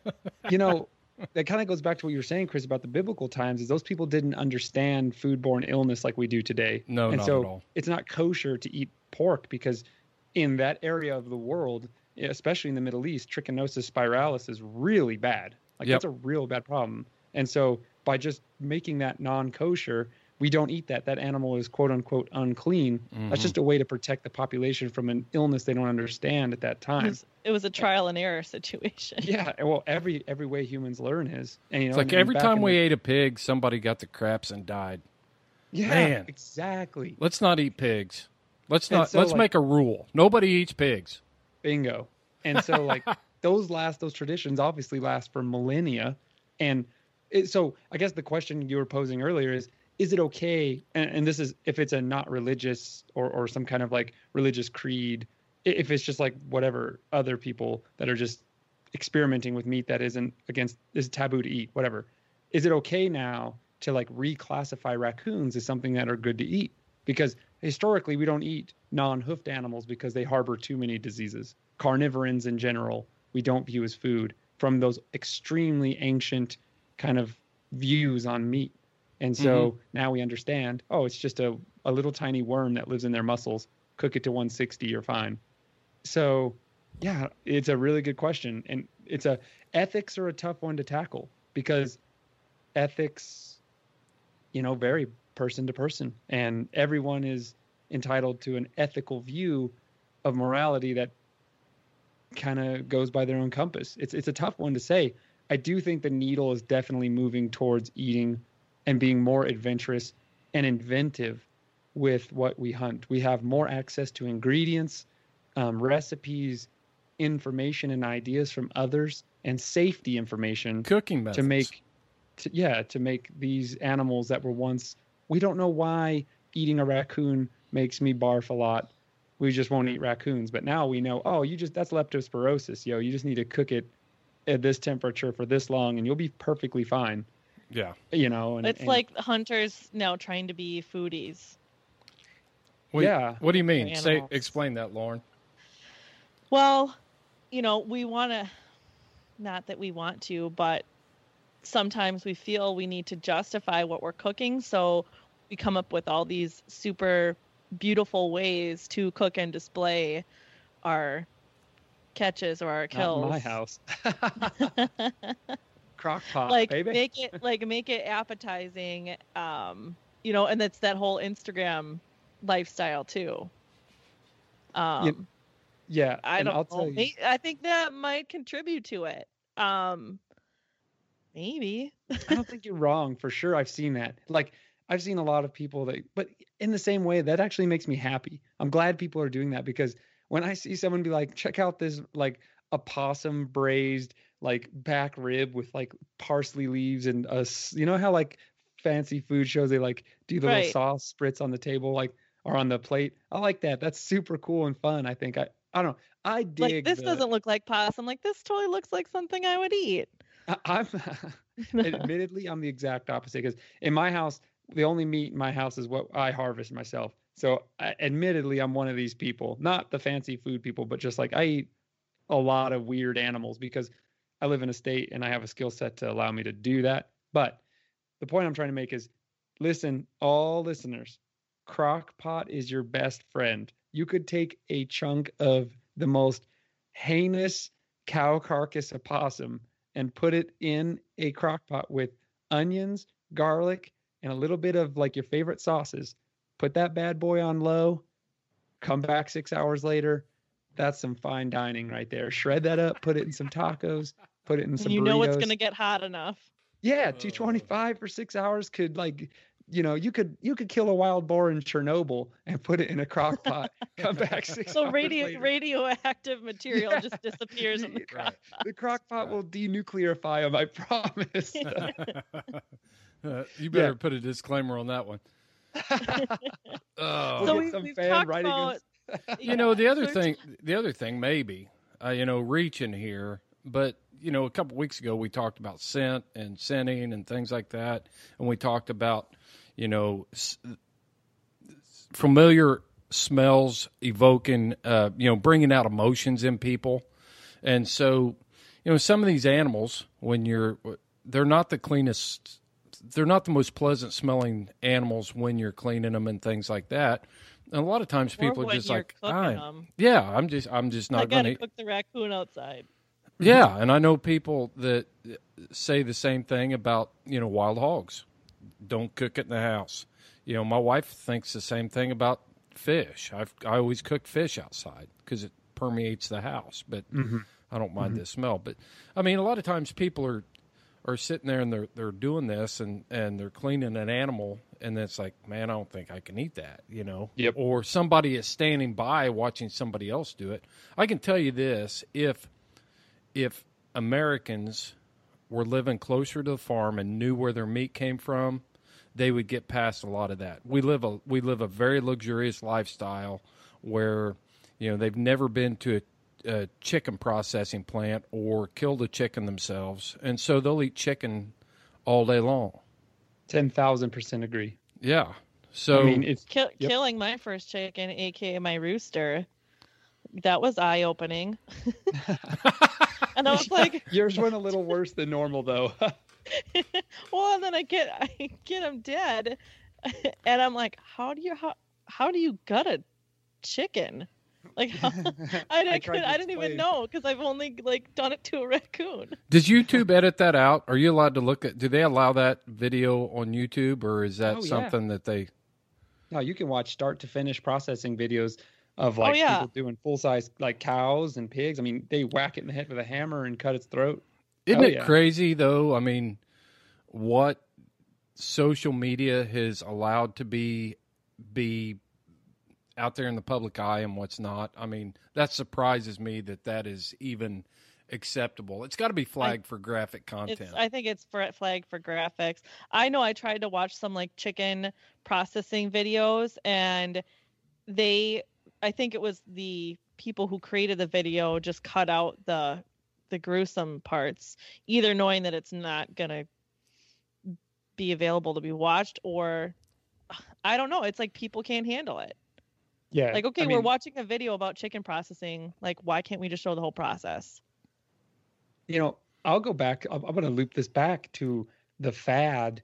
You know, that kind of goes back to what you were saying, Chris, about the biblical times. Is those people didn't understand foodborne illness like we do today. No, and not so at all. it's not kosher to eat pork because in that area of the world, especially in the Middle East, trichinosis spiralis is really bad. Like Yep. that's a real bad problem. And so by just making that non-kosher, we don't eat that. That animal is quote unquote unclean. That's mm-hmm. just a way to protect the population from an illness they don't understand at that It time. was, it was a trial and error situation. Yeah, well, every every way humans learn is, and you know, It's like and every time we the- ate a pig, somebody got the craps and died. yeah, Man. exactly, Let's not eat pigs. Let's not. so, let's like- make a rule. Nobody eats pigs. bingo. And so like those last those traditions obviously last for millennia, and it, so I guess the question you were posing earlier is is it okay? And, and this is if it's a not religious or or some kind of like religious creed if it's just like whatever other people that are just experimenting with meat that isn't against is taboo to eat whatever is it okay now to like reclassify raccoons as something that are good to eat? Because historically we don't eat non-hoofed animals because they harbor too many diseases. Carnivorans in general we don't view as food from those extremely ancient kind of views on meat and so mm-hmm. now we understand oh it's just a, a little tiny worm that lives in their muscles. Cook it to 160 you're fine. So yeah it's a really good question. And it's a ethics are a tough one to tackle because ethics you know vary person to person. And everyone is entitled to an ethical view of morality that kind of goes by their own compass. It's it's a tough one to say. I do think the needle is definitely moving towards eating and being more adventurous and inventive with what we hunt. We have more access to ingredients um, recipes information and ideas from others and safety information Cooking methods. to make to, yeah to make these animals that were once we don't know why eating a raccoon makes me barf a lot. We just won't eat raccoons. But now we know oh you just that's leptospirosis yo. You just need to cook it at this temperature for this long and you'll be perfectly fine Yeah. you know and It's and- like hunters now trying to be foodies. What, Yeah. What do you mean? Say, explain that, Lauren. Well, you know, we want to, not that we want to, but sometimes we feel we need to justify what we're cooking. So we come up with all these super beautiful ways to cook and display our catches or our not kills. in my house crock pot like baby make it like make it appetizing um you know and that's that whole instagram lifestyle too um yeah i and don't I'll know tell you, i think that might contribute to it um maybe I don't think you're wrong for sure. I've seen that. Like I've seen a lot of people that but in the same way that actually makes me happy. I'm glad people are doing that because when I see someone be like check out this like a possum braised like back rib with like parsley leaves and a s- you know how like fancy food shows they like do the little sauce spritz on the table like or on the plate. I like that. That's super cool and fun. I think I I don't know. I dig like this the- doesn't look like pasta. I'm like this totally looks like something i would eat I- I'm admittedly I'm the exact opposite because in my house the only meat in my house is what I harvest myself. So I, admittedly I'm one of these people, not the fancy food people, but just like I eat a lot of weird animals because I live in a state and I have a skill set to allow me to do that. But the point I'm trying to make is listen, all listeners, crock pot is your best friend. You could take a chunk of the most heinous cow carcass opossum and put it in a crock pot with onions, garlic, and a little bit of like your favorite sauces. Put that bad boy on low. Come back six hours later. That's some fine dining right there. Shred that up, put it in some tacos, put it in some you know it's gonna get hot enough Yeah, 225 for six hours could like, you know, you could you could kill a wild boar in Chernobyl and put it in a crock pot. Come back six so hours radio later. radioactive material Yeah. just disappears in the Right. crock The crock pot will denuclearify them, I promise. Uh, you better put a disclaimer on that one. Oh. We'll so we, some we've fan talked writing about us. you know the other so we've thing the other thing maybe uh, you know reaching here but you know a couple weeks ago we talked about scent and scenting and things like that. And we talked about you know familiar smells evoking uh, you know bringing out emotions in people. And so you know some of these animals when you're they're not the cleanest they're not the most pleasant smelling animals when you're cleaning them and things like that. And a lot of times people are just like cooking I, 'em. yeah i'm just i'm just not gonna cook the raccoon outside yeah and i know people that say the same thing about you know wild hogs don't cook it in the house you know, my wife thinks the same thing about fish. I've I always cook fish outside because it permeates the house, but Mhm. I don't mind Mhm. the smell. But I mean, a lot of times people are are sitting there and they're they're doing this and and they're cleaning an animal and it's like, man, I don't think I can eat that, you know. Yep. Or somebody is standing by watching somebody else do it. I can tell you this: if if Americans were living closer to the farm and knew where their meat came from, they would get past a lot of that. We live a we live a very luxurious lifestyle where you know they've never been to a, a chicken processing plant or killed a chicken themselves, and so they'll eat chicken all day long. Ten thousand percent agree. Yeah. So I mean, it's Kill, Yep. Killing my first chicken, aka my rooster, that was eye opening. and I was like, yours went a little worse than normal though. well, and then I get I get him dead, and I'm like, how do you how how do you gut a chicken? Like how, I, I, tried couldn't- to I didn't even know because I've only like done it to a raccoon. Does YouTube edit that out? Are you allowed to look at? Do they allow that video on YouTube, or is that Oh, yeah. something that they? no, you can watch start to finish processing videos of Oh, like yeah. people doing full size like cows and pigs. I mean, they whack it in the head with a hammer and cut its throat. Isn't Oh, it yeah. crazy though? I mean, what social media has allowed to be be out there in the public eye and what's not. I mean, that surprises me that that is even acceptable. It's got to be flagged for graphic content. It's I think it's for flagged for graphics. I know I tried to watch some like chicken processing videos and they I think it was the people who created the video just cut out the the gruesome parts, either knowing that it's not gonna be available to be watched or I don't know. It's like people can't handle it. Yeah. Like, okay, I we're watching a video about chicken processing. Like, why can't we just show the whole process? you know, I'll go back. I'm, I'm going to loop this back to the fad.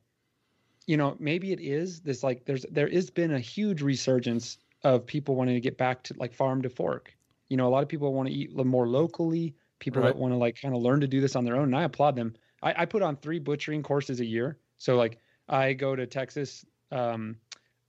You know, maybe it is this like there's there has been a huge resurgence of people wanting to get back to like farm to fork. You know, a lot of people want to eat more locally. People Right. that want to like kind of learn to do this on their own, and I applaud them. I, I put on three butchering courses a year. So like I go to Texas, um,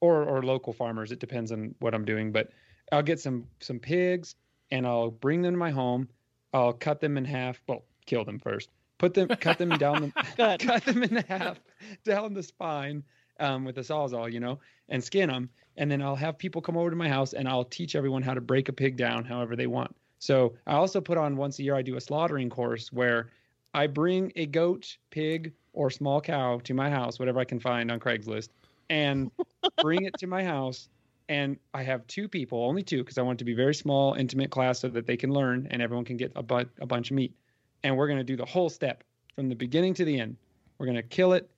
or or local farmers. It depends on what I'm doing, but I'll get some some pigs and I'll bring them to my home. I'll cut them in half. Well, kill them first. Put them, cut them down the, cut them in half down the spine um, with a sawzall, you know, and skin them. And then I'll have people come over to my house and I'll teach everyone how to break a pig down however they want. So I also put on once a year, I do a slaughtering course where I bring a goat, pig, or small cow to my house, whatever I can find on Craigslist, and bring it to my house. And I have two people, only two, because I want it to be very small, intimate class so that they can learn and everyone can get a, bu- a bunch of meat. And we're going to do the whole step from the beginning to the end. We're going to kill it,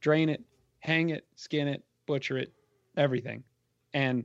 drain it, hang it, skin it, butcher it, everything. And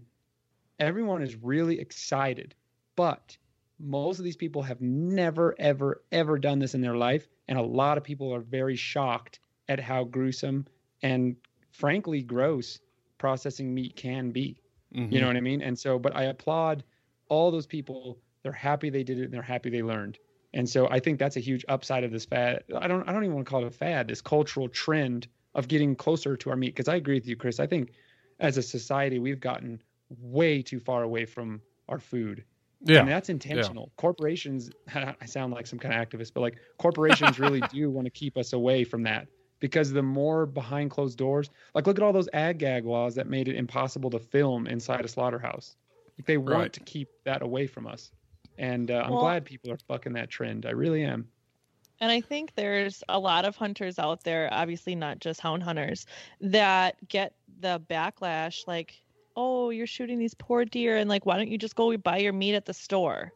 everyone is really excited. But most of these people have never, ever, ever done this in their life. And a lot of people are very shocked at how gruesome and frankly gross processing meat can be. Mhm. You know what I mean? And so, but I applaud all those people. They're happy they did it and they're happy they learned. And so I think that's a huge upside of this fad. I don't I don't even want to call it a fad, this cultural trend of getting closer to our meat. Because I agree with you, Chris. I think as a society we've gotten way too far away from our food. Yeah. And that's intentional. Corporations I sound like some kind of activist, but like corporations really do want to keep us away from that. Because the more behind closed doors, like look at all those ag gag laws that made it impossible to film inside a slaughterhouse. Like they want Right. to keep that away from us. And uh, I'm Well- glad people are bucking that trend. I really am. And I think there's a lot of hunters out there, obviously not just hound hunters, that get the backlash like, oh, you're shooting these poor deer, and like, why don't you just go buy your meat at the store?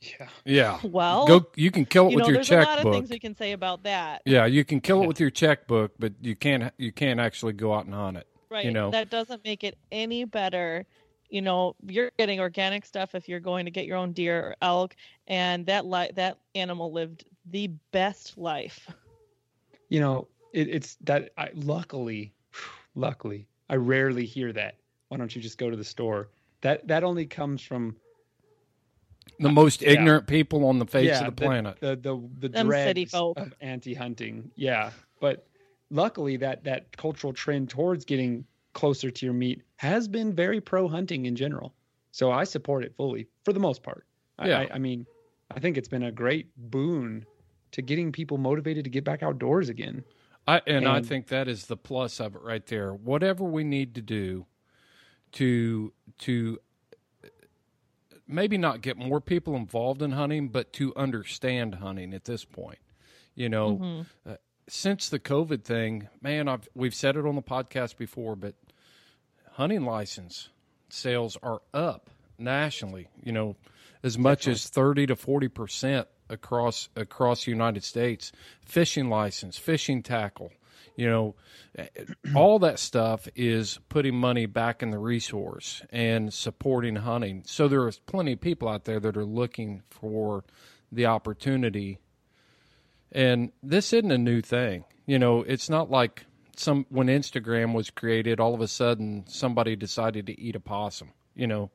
Yeah. yeah. Well, Go. You can kill it you with know, your there's a lot of checkbook. things we can say about that. Yeah, you can kill it with your checkbook, but you can't. You can't actually go out and hunt it. Right. You know. That doesn't make it any better. You know, you're getting organic stuff if you're going to get your own deer or elk, and that li- that animal lived the best life. You know, it, it's that I luckily, luckily, I rarely hear that. Why don't you just go to the store? That that only comes from the most yeah. ignorant people on the face yeah, of the planet. The the the Them city folk. of anti-hunting. Yeah, but luckily that that cultural trend towards getting closer to your meat has been very pro hunting in general. So I support it fully for the most part. Yeah. I, I mean, I think it's been a great boon to getting people motivated to get back outdoors again. I and, I think that is the plus of it right there. Whatever we need to do to to maybe not get more people involved in hunting, but to understand hunting at this point. You know, Mhm. uh, since the COVID thing, man, I've we've said it on the podcast before, but hunting license sales are up nationally. You know, as much as thirty to forty percent across across the United States. Fishing license, fishing tackle, you know, all that stuff is putting money back in the resource and supporting hunting. So there is plenty of people out there that are looking for the opportunity. And this isn't a new thing. You know, it's not like some when Instagram was created, all of a sudden somebody decided to eat a possum. You know,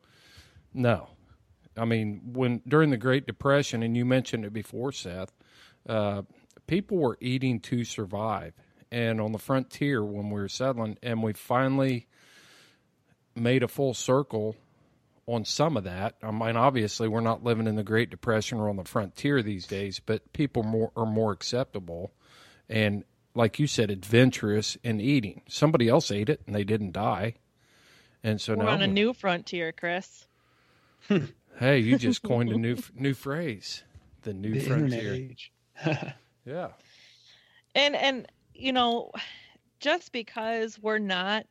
no. I mean, when during the Great Depression, and you mentioned it before, Seth, uh, people were eating to survive. And on the frontier, when we were settling, and we finally made a full circle on some of that. I mean, obviously, we're not living in the Great Depression or on the frontier these days, but people more are more acceptable, and like you said, adventurous in eating. Somebody else ate it, and they didn't die. And so now We're now on a new frontier, Chris. Hey, you just coined a new new phrase, the new The frontier. age. Yeah. and and you know just because we're not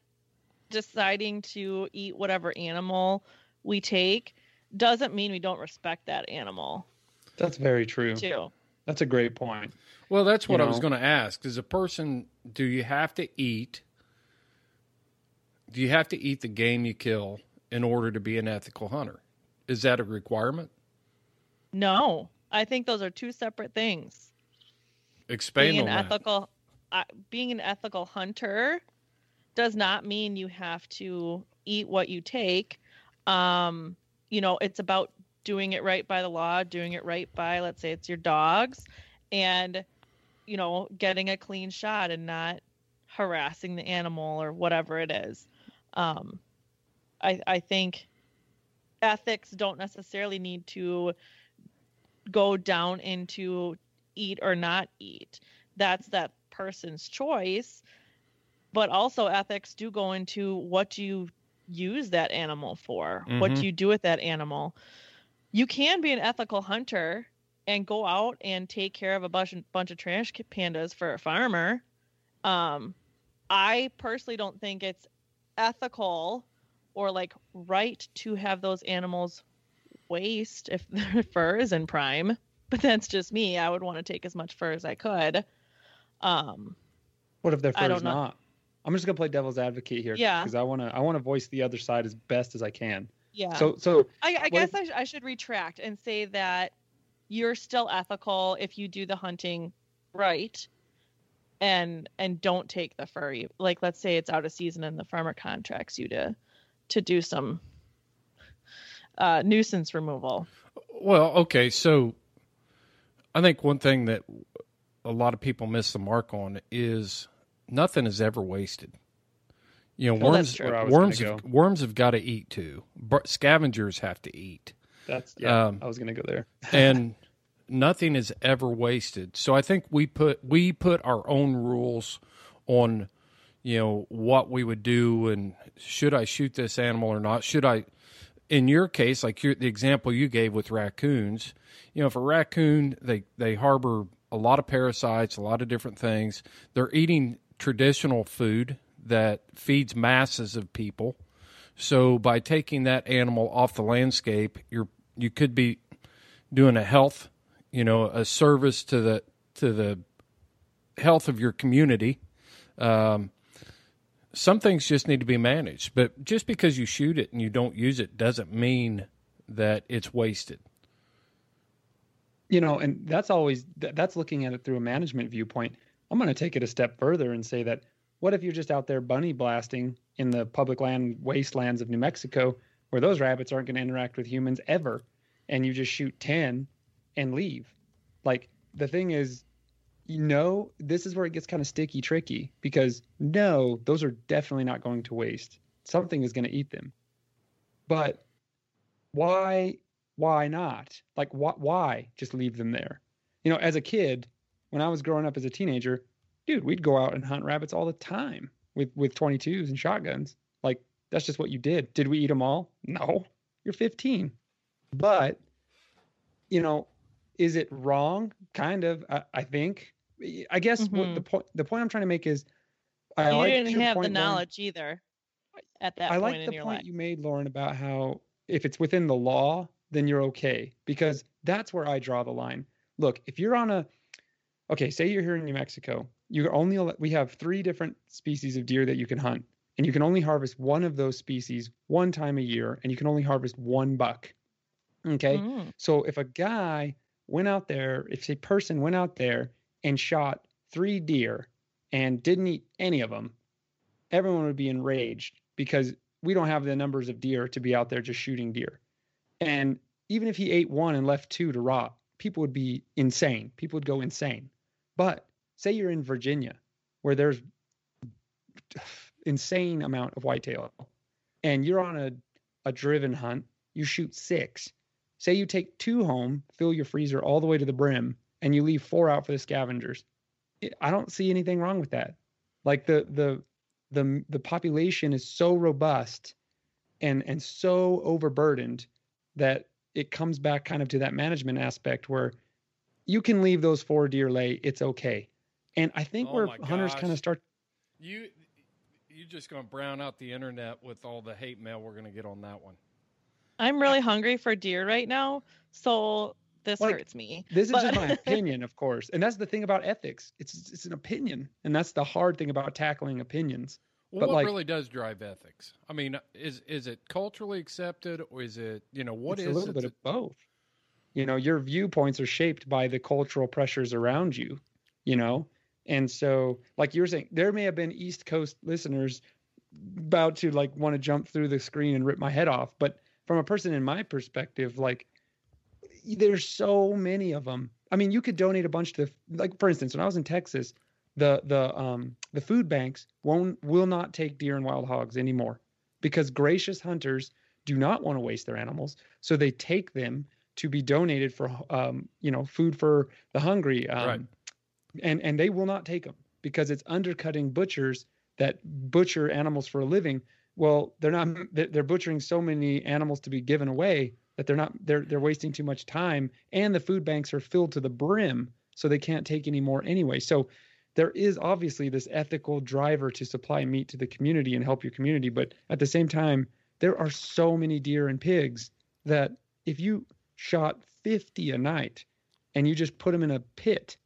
deciding to eat whatever animal we take doesn't mean we don't respect that animal That's very true. too That's a great point. Well, that's what You I was going to ask. Is a person do you have to eat? Do you have to eat the game you kill in order to be an ethical hunter? Is that a requirement? no i think those are two separate things Expand being an that. ethical uh, being an ethical hunter does not mean you have to eat what you take um you know it's about doing it right by the law doing it right by let's say it's your dogs and you know getting a clean shot and not harassing the animal or whatever it is um i i think ethics don't necessarily need to go down into eat or not eat. That's that person's choice. But also, ethics do go into what you use that animal for, what Mhm. you do with that animal. You can be an ethical hunter and go out and take care of a bunch, bunch of trash pandas for a farmer. Um, I personally don't think it's ethical or like right to have those animals waste if their fur is in prime. But that's just me. I would want to take as much fur as I could. Um, What if their fur is know. not? I'm just gonna play devil's advocate here. Yeah. Because I wanna I wanna voice the other side as best as I can. yeah. So so I, I guess if- I, sh- I should retract and say that you're still ethical if you do the hunting right and and don't take the fur like let's say it's out of season and the farmer contracts you to to do some uh nuisance removal Well, okay, so I think one thing that a lot of people miss the mark on is nothing is ever wasted. You know, Well, worms true. Where I was gonna worms have, go. worms have got to eat too. But scavengers have to eat. that's yeah, Um, I was gonna go there. and nothing is ever wasted. So I think we put we put our own rules on you know what we would do and should I shoot this animal or not? Should I in your case like your, the example you gave with raccoons, you know if a raccoon they they harbor a lot of parasites, a lot of different things. They're eating traditional food that feeds masses of people. So by taking that animal off the landscape, you're you could be doing a health, you know, a service to the to the health of your community. Um, some things just need to be managed, but just because you shoot it and you don't use it doesn't mean that it's wasted. you know and that's always that's looking at it through a management viewpoint i'm going to take it a step further and say that what if you're just out there bunny blasting in the public land wastelands of new mexico where those rabbits aren't going to interact with humans ever and you just shoot 10 and leave like the thing is you know, this is where it gets kind of sticky, tricky because no, those are definitely not going to waste. Something is going to eat them. But why, why not? Like, wh- why just leave them there? You know, as a kid, when I was growing up as a teenager, dude, we'd go out and hunt rabbits all the time with with 22s and shotguns. Like, that's just what you did. Did we eat them all? No. You're 15. But, you know, is it wrong? Kind of, I, I think. I guess what the point the point I'm trying to make is I you like didn't have the Lauren. knowledge either at that point. I like the point life. you made, Lauren, about how if it's within the law, then you're okay because that's where I draw the line. Look, if you're on a okay, say you're here in New Mexico, you only we have three different species of deer that you can hunt, and you can only harvest one of those species one time a year, and you can only harvest one buck. Okay, Mm. so if a guy went out there, if a person went out there and shot three deer and didn't eat any of them, everyone would be enraged because we don't have the numbers of deer to be out there just shooting deer. And even if he ate one and left two to rot, people would be insane. People would go insane. But say you're in Virginia where there's insane amount of whitetail and you're on a, a driven hunt, you shoot six. Say you take two home, fill your freezer all the way to the brim, and you leave four out for the scavengers. I don't see anything wrong with that. Like the the the the population is so robust and and so overburdened that it comes back kind of to that management aspect where you can leave those four deer lay, it's okay. And I think Oh where hunters kind of start You you're just going to brown out the internet with all the hate mail we're going to get on that one. I'm really hungry for deer right now, so this Like, hurts me. This is But- just my opinion, of course, and that's the thing about ethics. It's it's an opinion, and that's the hard thing about tackling opinions. Well, But, what like- really does drive ethics? I mean, is is it culturally accepted, or is it you know what it's is a little bit of both. You know, your viewpoints are shaped by the cultural pressures around you. You know, and so like you were saying, there may have been East Coast listeners about to like want to jump through the screen and rip my head off, but from a person in my perspective, like there's so many of them. I mean, you could donate a bunch to like for instance, when I was in Texas, the the um the food banks won't will not take deer and wild hogs anymore because gracious hunters do not want to waste their animals, so they take them to be donated for um you know food for the hungry um Right. and and they will not take them because it's undercutting butchers that butcher animals for a living well they're not they're butchering so many animals to be given away that they're not they're they're wasting too much time and the food banks are filled to the brim so they can't take any more anyway. So there is obviously this ethical driver to supply meat to the community and help your community but at the same time there are so many deer and pigs that if you shot 50 a night and you just put them in a pit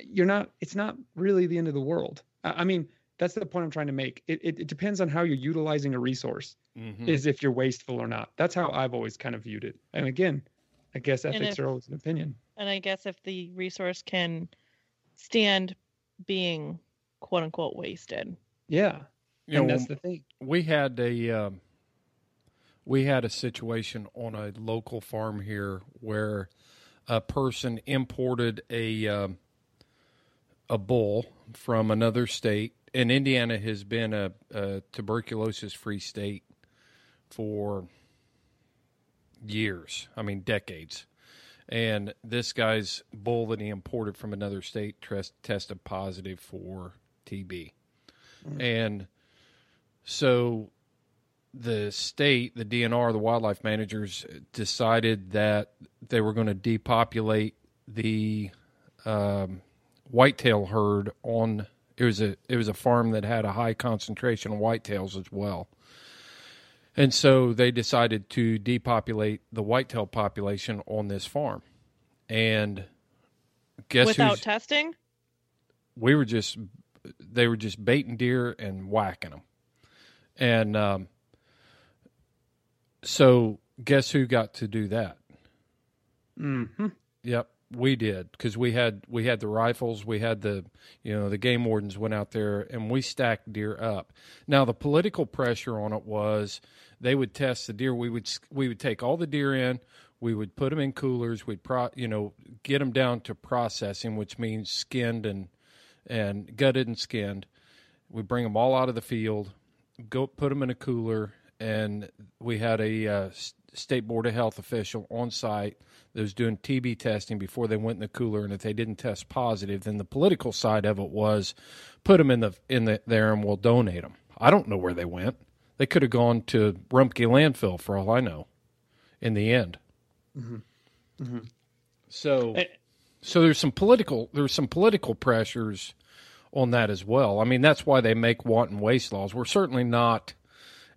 you're not it's not really the end of the world. I mean that's the point i'm trying to make. It, it, it depends on how you're utilizing a resource Mhm. is if you're wasteful or not. That's how i've always kind of viewed it. And again i guess ethics if- are always an opinion. And I guess if the resource can stand being quote unquote wasted. yeah. You and know, that's the thing. we had a um, we had a situation on a local farm here where a person imported a um, a bull from another state, and Indiana has been a, a tuberculosis free state for years. I mean, decades. And this guy's bull that he imported from another state test, tested positive for TB. And so the state, the DNR, the wildlife managers decided that they were going to depopulate the um, whitetail herd on it was a it was a farm that had a high concentration of whitetails as well. And so they decided to depopulate the whitetail population on this farm. And guess Without who's testing? we were just they were just baiting deer and whacking them and um, so guess who got to do that mm-hmm. yep We did because we had we had the rifles, we had the you know the game wardens went out there and we stacked deer up. Now the political pressure on it was they would test the deer. We would we would take all the deer in, we would put them in coolers. We'd pro you know get them down to processing, which means skinned and and gutted and skinned. We bring them all out of the field, go put them in a cooler, and we had a uh, state board of health official on site that was doing TB testing before they went in the cooler, and if they didn't test positive, then the political side of it was put them in the in the there and we'll donate them. I don't know where they went. They could have gone to Rumpke landfill for all I know. In the end, Mm-hmm. Mm-hmm. so so there's some political there's some political pressures on that as well. I mean that's why they make wanton waste laws. We're certainly not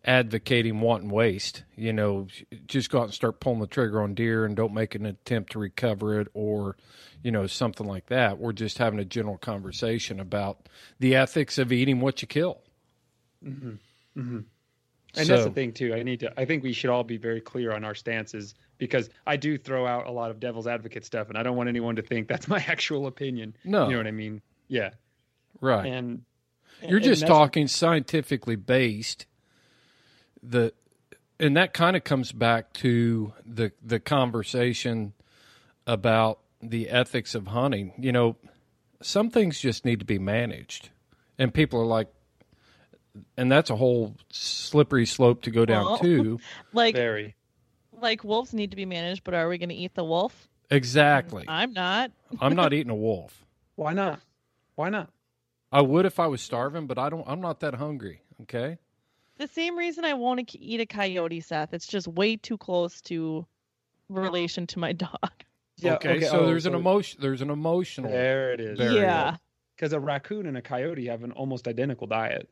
advocating wanton waste. You know, just go out and start pulling the trigger on deer and don't make an attempt to recover it or, you know, something like that. We're just having a general conversation about the ethics of eating what you kill. Mm-hmm. Mm-hmm. And So- that's the thing too. I need to. I think we should all be very clear on our stances because I do throw out a lot of devil's advocate stuff, and I don't want anyone to think that's my actual opinion. No. you know what I mean? Yeah, Right. and You're and just talking scientifically based. The and that kind of comes back to the the conversation about the ethics of hunting. You know, some things just need to be managed, and people are like, and that's a whole slippery slope to go down Well, to. Like very. like wolves need to be managed, but are we going to eat the wolf? Exactly. Mm, I'm not. I'm not eating a wolf. Why not? Why not? I would if I was starving, but I don't. I'm not that hungry. Okay. The same reason I won't k- eat a coyote, Seth. It's just way too close to relation to my dog. Yeah, okay, okay, So oh, there's an emotion. There's an emotional. There it is. barrier. Yeah. because a raccoon and a coyote have an almost identical diet.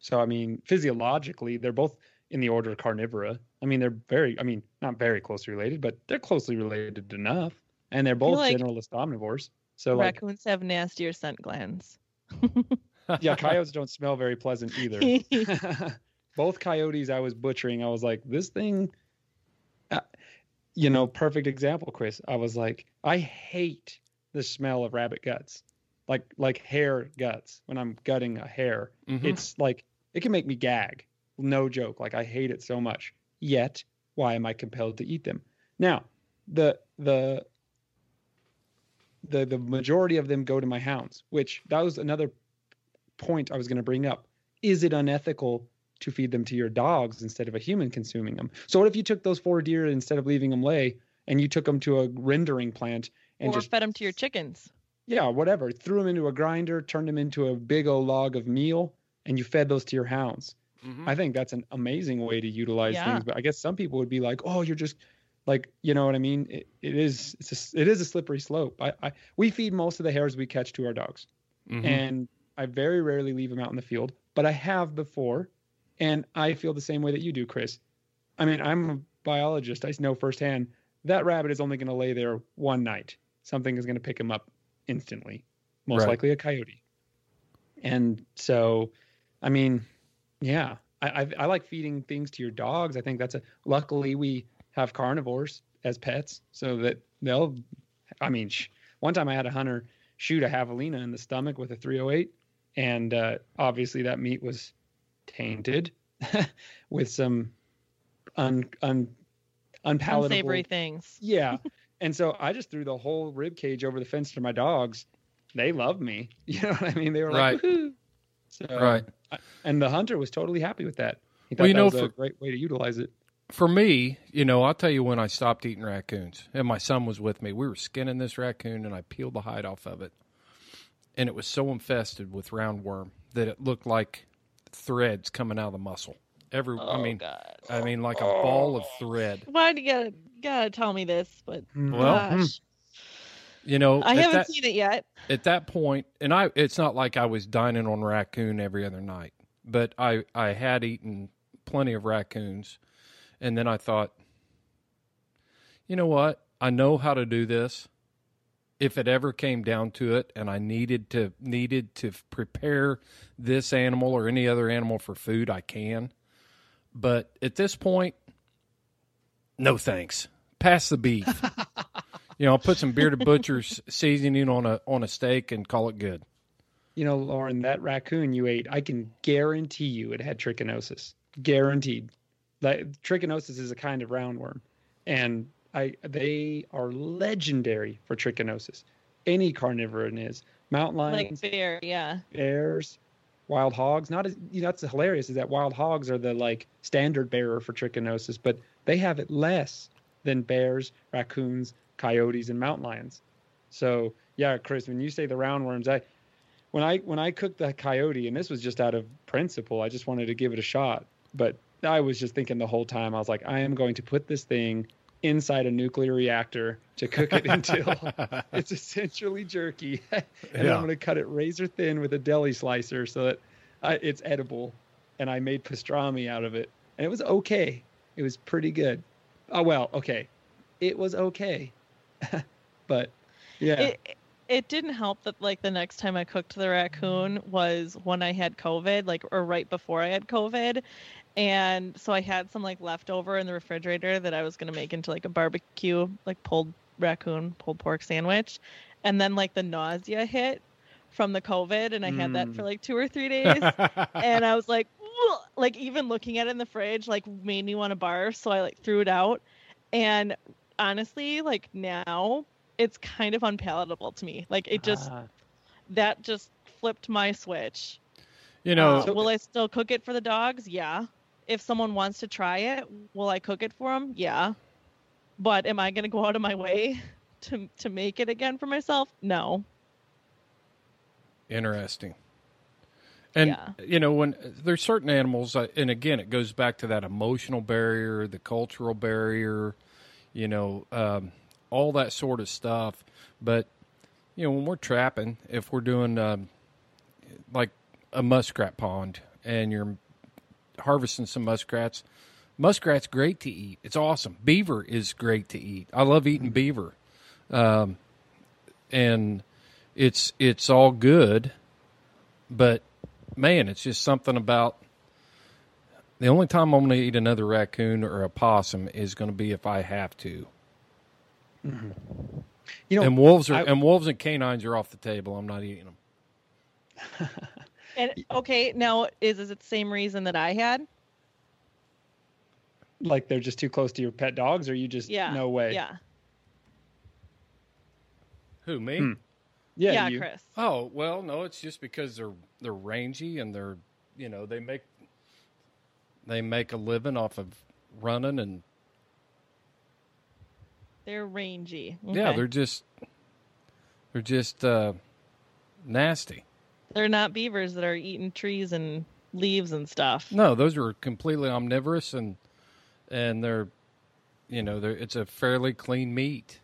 So I mean, physiologically, they're both in the order carnivora. I mean, they're very, I mean, not very closely related, but they're closely related enough, and they're both like generalist omnivores. So like, Raccoons have nastier scent glands. yeah, coyotes don't smell very pleasant either. both coyotes I was butchering, I was like, this thing, uh, you know, perfect example, Chris. I was like, I hate the smell of rabbit guts, like like hare guts. When I'm gutting a hare, Mhm. it's like it can make me gag. No joke. Like I hate it so much. Yet, why am I compelled to eat them? Now, the the the the majority of them go to my hounds, which that was another point I was going to bring up. Is it unethical to feed them to your dogs instead of a human consuming them? So what if you took those four deer instead of leaving them lay and you took them to a rendering plant and or just fed them to your chickens. yeah, whatever, threw them into a grinder, turned them into a big old log of meal, and you fed those to your hounds? Mhm. I think that's an amazing way to utilize Yeah. things. But I guess some people would be like, "Oh, you're just like, you know what I mean? It, it is it's a, it is a slippery slope. I, I we feed most of the hares we catch to our dogs, Mhm. and I very rarely leave them out in the field, but I have before, and I feel the same way that you do, Chris. I mean, I'm a biologist. I know firsthand that rabbit is only going to lay there one night. Something is going to pick him up instantly, most Right. likely a coyote. And so, I mean, yeah, I, I I like feeding things to your dogs. I think that's a. Luckily, we have carnivores as pets, so that they'll. I mean, sh- one time I had a hunter shoot a javelina in the stomach with a 308, and uh, obviously that meat was tainted with some un un unpalatable Unsavory things. yeah. And so I just threw the whole rib cage over the fence to my dogs. They love me. You know what I mean? They were Right. like, Woohoo. So, Right. I- and the hunter was totally happy with that. He thought Well, you that know, was a great way to utilize it. For me, you know, I'll tell you when I stopped eating raccoons, and my son was with me. We were skinning this raccoon, and I peeled the hide off of it, and it was so infested with roundworm that it looked like threads coming out of the muscle. Every, I Oh, mean, God. I mean, like a ball of thread. Why'd you gotta, gotta tell me this? But Well, hmm. gosh, You know, I haven't that- seen it yet. at that point, and I it's not like I was dining on raccoon every other night, but I I had eaten plenty of raccoons, and then I thought, you know what? I know how to do this. If it ever came down to it, and I needed to needed to prepare this animal or any other animal for food, I can. But at this point, no thanks. Pass the beef. You know, I'll put some bearded butcher's seasoning on a on a steak and call it good. You know, Lauren, that raccoon you ate, I can guarantee you it had trichinosis. Guaranteed. Like trichinosis is a kind of roundworm, and I they are legendary for trichinosis. Any carnivorous is. Mountain lions, Like bear, yeah. bears, wild hogs. Not as you know, that's hilarious is that wild hogs are the like standard bearer for trichinosis, but they have it less than bears, raccoons, coyotes, and mountain lions. So yeah, Chris, when you say the roundworms, I when I when I cooked the coyote, and this was just out of principle, I just wanted to give it a shot. But I was just thinking the whole time, I was like, I am going to put this thing inside a nuclear reactor to cook it until it's essentially jerky, and Yeah. I'm going to cut it razor thin with a deli slicer so that I, it's edible. And I made pastrami out of it, and it was okay. It was pretty good. Oh well, okay, it was okay, but yeah, It it didn't help that like the next time I cooked the raccoon was when I had COVID, like or right before I had COVID. And so I had some like leftover in the refrigerator that I was gonna make into like a barbecue, like pulled raccoon, pulled pork sandwich. And then like the nausea hit from the COVID and I had that Mm. for like two or three days. and I was like, "Ugh," like even looking at it in the fridge, like made me want to barf. So I like threw it out. And honestly, like now it's kind of unpalatable to me. Like it just Ah. that just flipped my switch. You know, Uh, will I still cook it for the dogs? Yeah. If someone wants to try it, will I cook it for them? Yeah. But am I going to go out of my way to to make it again for myself? No. Interesting. And Yeah. you know when there's certain animals, uh, and again, it goes back to that emotional barrier, the cultural barrier, you know, um, all that sort of stuff. But you know, when we're trapping, if we're doing um, like a muskrat pond and you're harvesting some muskrats, muskrat's great to eat. It's awesome. Beaver is great to eat. I love eating beaver, um, and it's it's all good but man, it's just something about the only time I'm going to eat another raccoon or a possum is going to be if I have to. you know, and wolves are I- and wolves and canines are off the table. I'm not eating them. And okay, now is is it the same reason that I had? like they're just too close to your pet dogs, or you just Yeah. no way. Yeah. Who me? Hmm. Yeah, yeah, you. Chris. Oh well, no, it's just because they're they're rangy and they're you know they make they make a living off of running and They're rangy. yeah they're just they're just uh, nasty. They're not beavers that are eating trees and leaves and stuff. No, those are completely omnivorous and and they're you know they're it's a fairly clean meat.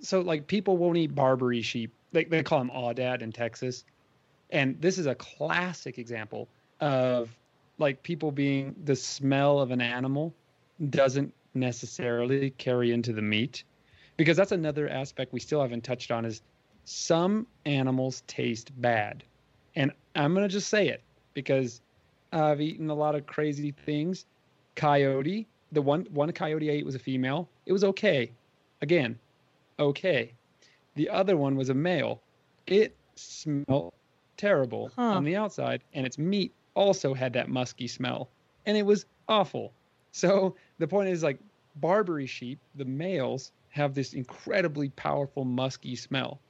so like people won't eat Barbary sheep. They they call them aoudad in Texas, and this is a classic example of like people being the smell of an animal doesn't necessarily carry into the meat, because that's another aspect we still haven't touched on is some animals taste bad, and I'm gonna just say it because I've eaten a lot of crazy things. Coyote, the one one coyote I ate was a female. It was okay. Again, okay. The other one was a male. It smelled terrible Huh. on the outside, and its meat also had that musky smell, and it was awful. So the point is, like Barbary sheep, the males have this incredibly powerful musky smell,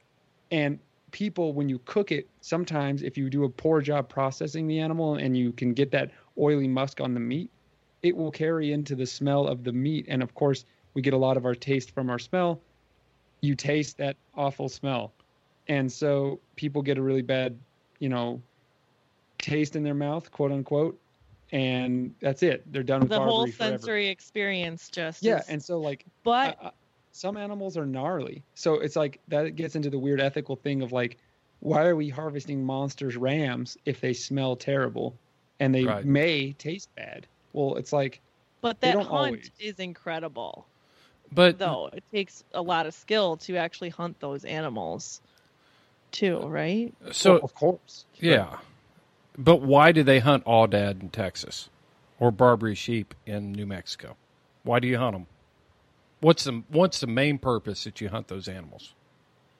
and people when you cook it, sometimes if you do a poor job processing the animal and you can get that oily musk on the meat, it will carry into the smell of the meat, and of course we get a lot of our taste from our smell you taste that awful smell. And so people get a really bad, you know, taste in their mouth, quote unquote, and that's it. They're done with The whole Barbary forever. sensory experience just Yeah, and so like but some animals are gnarly. So it's like that gets into the weird ethical thing of like why are we harvesting monsters rams if they smell terrible and they Right. may taste bad? Well, it's like but they that don't hunt always. is incredible. But Though it takes a lot of skill to actually hunt those animals too, right? so well, of course. yeah, but why do they hunt aoudad in Texas or Barbary sheep in New Mexico? Why do you hunt them? What's the what's the main purpose that you hunt those animals?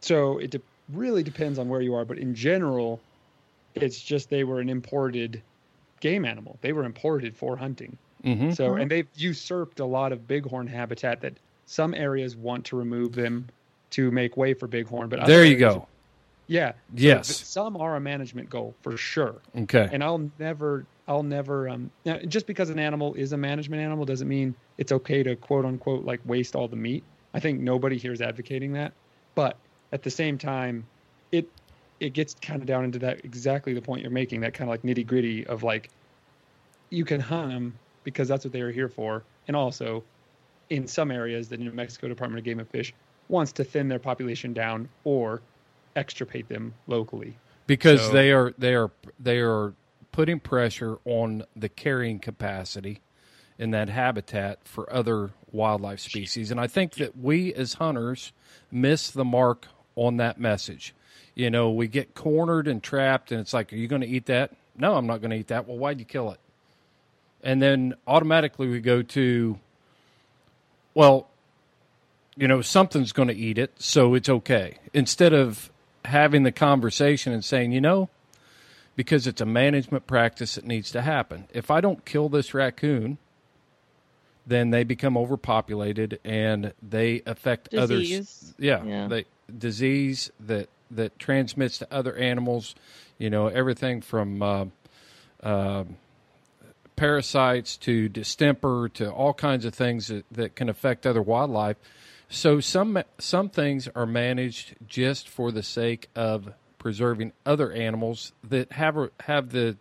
So it de- really depends on where you are, but in general, it's just they were an imported game animal. They were imported for hunting. Mm-hmm. So and they've usurped a lot of bighorn habitat that some areas want to remove them to make way for bighorn. But There you go. Yeah. Yes. th- some are a management goal for sure. Okay. And I'll never, I'll never, um, now, just because an animal is a management animal doesn't mean it's okay to quote unquote like waste all the meat. I think nobody here is advocating that, but at the same time, it it gets kind of down into that exactly the point you're making, that kind of like nitty gritty of like, you can hunt them because that's what they are here for, and also, in some areas, the New Mexico Department of Game and Fish wants to thin their population down or extirpate them locally. because So- they are they are they are putting pressure on the carrying capacity in that habitat for other wildlife species. And i think that we as hunters miss the mark on that message. You know we get cornered and trapped and it's like are you going to eat that? No i'm not going to eat that. Well why'd you kill it? And then automatically we go to well you know something's going to eat it so it's okay. Instead of having the conversation and saying you know because it's a management practice that needs to happen if i don't kill this raccoon then they become overpopulated and they affect others Disease. yeah, Yeah. they disease that that transmits to other animals you know everything from uh, uh, parasites to distemper to all kinds of things that, that can affect other wildlife. So some some things are managed just for the sake of preserving other animals that have have the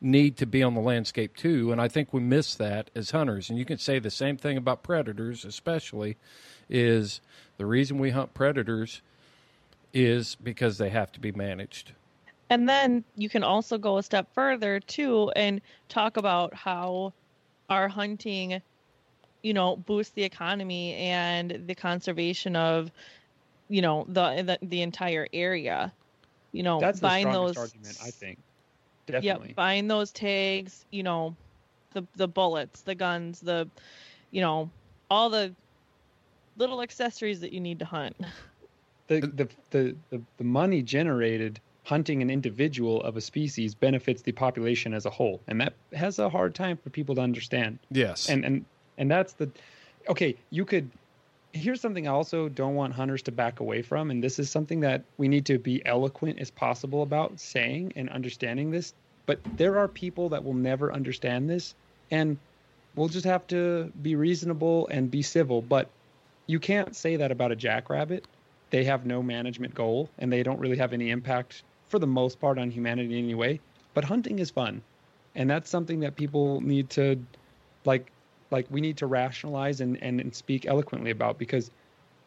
need to be on the landscape too, and I think we miss that as hunters. And you can say the same thing about predators, especially, is the reason we hunt predators is because they have to be managed. And then you can also go a step further too and talk about how our hunting, you know, boosts the economy and the conservation of, you know, the the, the entire area. You know, That's the buying strongest those argument, I think. Definitely. Yep, buying those tags, you know, the the bullets, the guns, the you know, all the little accessories that you need to hunt. the, the, the, the, the money generated hunting an individual of a species benefits the population as a whole and that has a hard time for people to understand Yes. and and and that's the okay you could here's something i also don't want hunters to back away from and this is something that we need to be eloquent as possible about saying and understanding this but there are people that will never understand this and we'll just have to be reasonable and be civil but you can't say that about a jackrabbit. They have no management goal and they don't really have any impact for the most part on humanity anyway but hunting is fun and that's something that people need to like like we need to rationalize and, and, and speak eloquently about because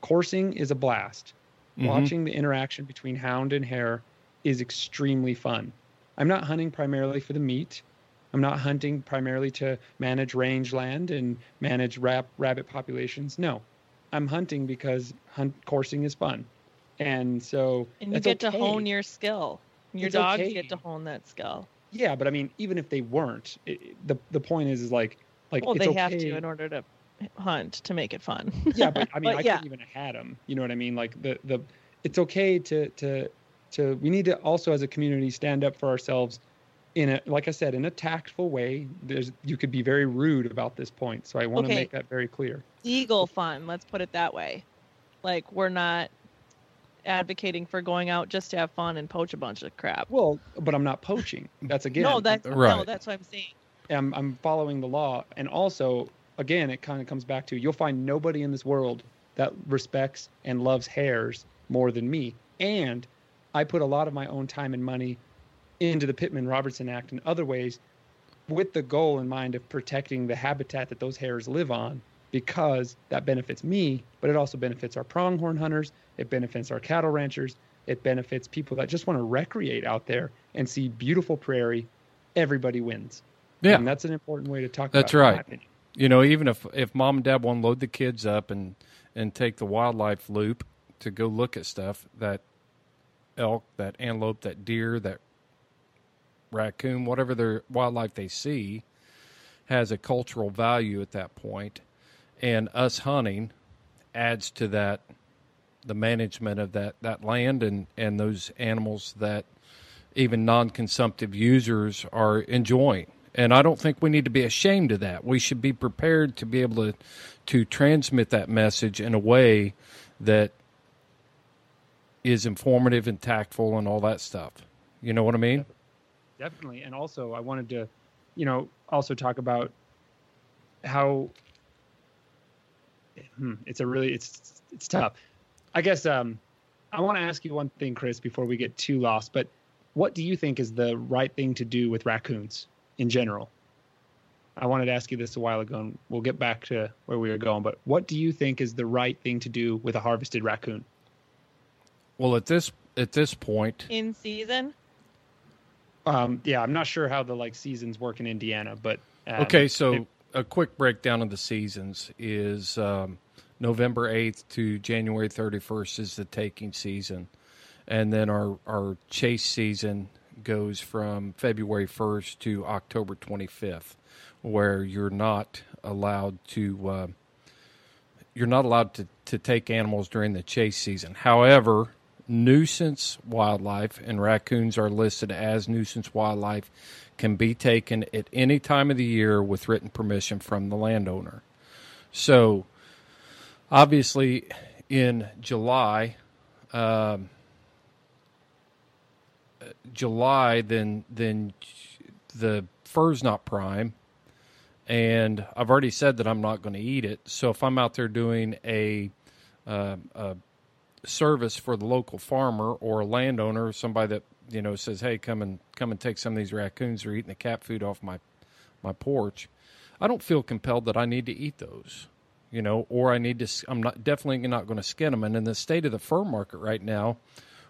coursing is a blast Mhm. watching the interaction between hound and hare is extremely fun i'm not hunting primarily for the meat i'm not hunting primarily to manage rangeland and manage rab- rabbit populations no i'm hunting because hunt coursing is fun and so And you that's get to hone your skill. Your It's dogs okay. get to hone that skill. yeah but i mean even if they weren't it, it- the the point is is like like well, it's they have to in order to hunt to make it fun. yeah, but I mean, I yeah. couldn't even have had them. You know what I mean? Like the the, it's okay to to to. We need to also as a community stand up for ourselves in a like I said in a tactful way. There's you could be very rude about this point, so I want to Okay. make that very clear. Eagle fun, let's put it that way. Like we're not advocating for going out just to have fun and poach a bunch of crap. Well, but I'm not poaching. That's again. no, that's right. no, Right. that's what I'm saying. I'm, I'm following the law. And also, again, it kind of comes back to you'll find nobody in this world that respects and loves hares more than me. And I put a lot of my own time and money into the Pittman Robertson Act and other ways with the goal in mind of protecting the habitat that those hares live on because that benefits me, but it also benefits our pronghorn hunters, it benefits our cattle ranchers, it benefits people that just want to recreate out there and see beautiful prairie. Everybody wins. Yeah. And that's an important way to talk That's about it, in my right. You know, even if if mom and dad want to load the kids up and and take the wildlife loop to go look at stuff, that elk, that antelope, that deer, that raccoon, whatever their wildlife they see, has a cultural value at that point. And us hunting adds to that the management of that that land and and those animals that even non-consumptive users are enjoying. And I don't think we need to be ashamed of that. We should be prepared to be able to to transmit that message in a way that is informative and tactful and all that stuff. You know what I mean? Definitely. And also, I wanted to, you know, also talk about how hmm, it's a really it's it's tough. I guess um, I want to ask you one thing, Chris, before we get too lost. But what do you think is the right thing to do with raccoons in general? I wanted to ask you this a while ago, and we'll get back to where we were going. But what do you think is the right thing to do with a harvested raccoon? Well, at this at this point, In season? Um, yeah, I'm not sure how the like seasons work in Indiana, but um, okay, so it- a quick breakdown of the seasons is um, November 8th to January 31st is the taking season. And then our, our chase season goes from February 1st to October 25th, where you're not allowed to uh, you're not allowed to, to take animals during the chase season. However, nuisance wildlife and raccoons are listed as nuisance wildlife can be taken at any time of the year with written permission from the landowner. So, obviously, in July, um, July, then then the fur's not prime, and I've already said that I'm not going to eat it. So if I'm out there doing a, uh, a service for the local farmer or a landowner, somebody that you know says, "Hey, come and come and take some of these raccoons. They're eating the cat food off my my porch." I don't feel compelled that I need to eat those, you know, or I need to. I'm not definitely not going to skin them. And in the state of the fur market right now,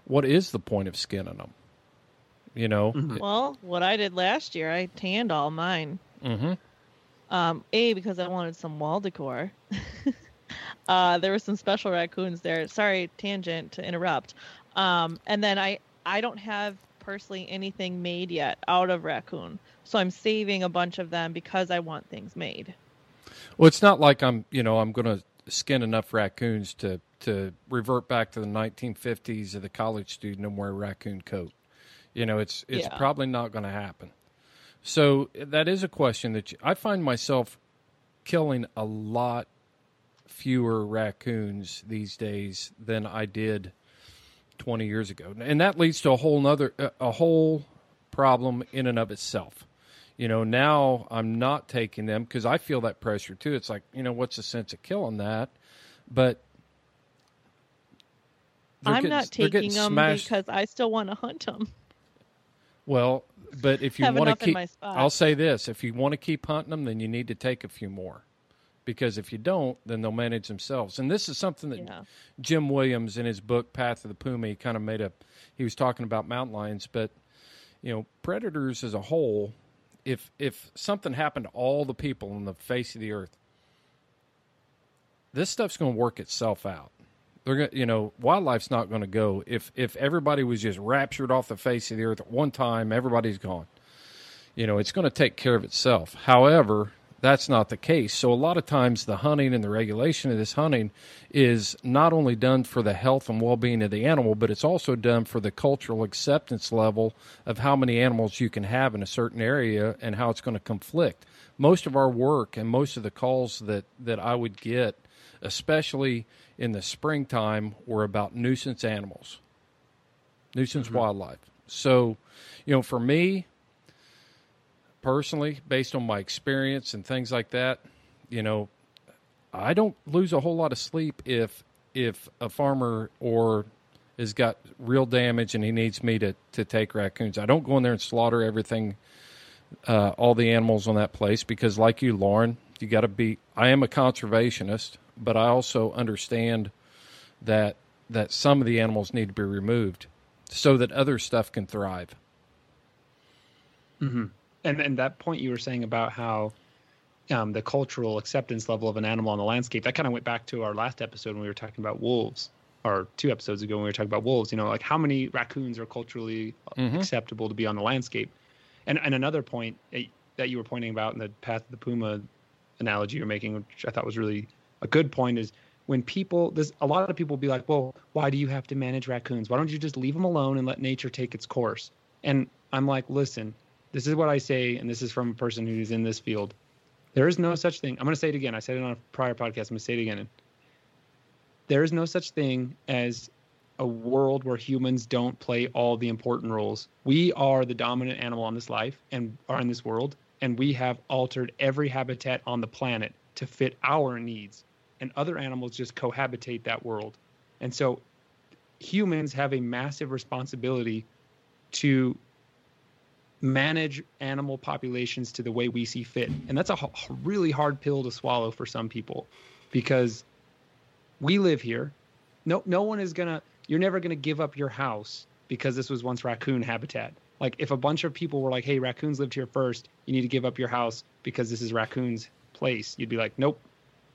what is the point of skinning them? You know, Well, what I did last year, I tanned all mine. mm-hmm. Um, a because I wanted some wall decor. uh, there were some special raccoons there. Sorry, tangent to interrupt. Um, and then I I don't have personally anything made yet out of raccoon, so I'm saving a bunch of them because I want things made. Well, it's not like I'm, you know, I'm going to skin enough raccoons to to revert back to the 1950s of the college student and wear a raccoon coat. You know, it's it's Yeah. probably not going to happen. So that is a question that you, I find myself killing a lot fewer raccoons these days than I did 20 years ago, and that leads to a whole nother a- a whole problem in and of itself you know now i'm not taking them because i feel that pressure too it's like you know what's the sense of killing that but I'm getting- not taking them smashed. because I still want to hunt them. Well but if you want to keep i'll say this if you want to keep hunting them then you need to take a few more. Because if you don't then they'll manage themselves. And this is something that Yeah. jim williams in his book path of the puma kind of made a he was talking about mountain lions. But you know predators as a whole if if something happened to all the people on the face of the earth this stuff's going to work itself out they're you know wildlife's not going to go if if everybody was just raptured off the face of the earth at one time everybody's gone. You know it's going to take care of itself. However that's not the case. So a lot of times the hunting and the regulation of this hunting is not only done for the health and well-being of the animal but it's also done for the cultural acceptance level of how many animals you can have in a certain area and how it's going to conflict. Most of our work and most of the calls that that I would get especially in the springtime were about nuisance animals nuisance wildlife so you know for me personally, based on my experience and things like that, you know, I don't lose a whole lot of sleep if if a farmer or has got real damage and he needs me to to take raccoons. I don't go in there and slaughter everything, uh, all the animals on that place because, like you, Lauren, you got to be. I am a conservationist, but I also understand that that some of the animals need to be removed so that other stuff can thrive. hmm And and that point you were saying about how um, the cultural acceptance level of an animal on the landscape that kind of went back to our last episode when we were talking about wolves, or two episodes ago when we were talking about wolves. You know, like how many raccoons are culturally Mhm. acceptable to be on the landscape? And and another point eh, that you were pointing about in the path of the puma analogy you're making, which I thought was really a good point, is when people this a lot of people will be like, "Well, why do you have to manage raccoons? Why don't you just leave them alone and let nature take its course?" And I'm like, "Listen, this is what I say and this is from a person who's in this field. There is no such thing. I'm going to say it again. I said it on a prior podcast. I'm going to say it again. There is no such thing as a world where humans don't play all the important roles. We are the dominant animal on this life and are in this world, and we have altered every habitat on the planet to fit our needs. And other animals just cohabitate that world. And so humans have a massive responsibility to manage animal populations to the way we see fit. And that's a h- really hard pill to swallow for some people because we live here. No no one is going to you're never going to give up your house because this was once raccoon habitat. Like if a bunch of people were like, "Hey, raccoons lived here first. You need to give up your house because this is raccoons' place." You'd be like, "Nope.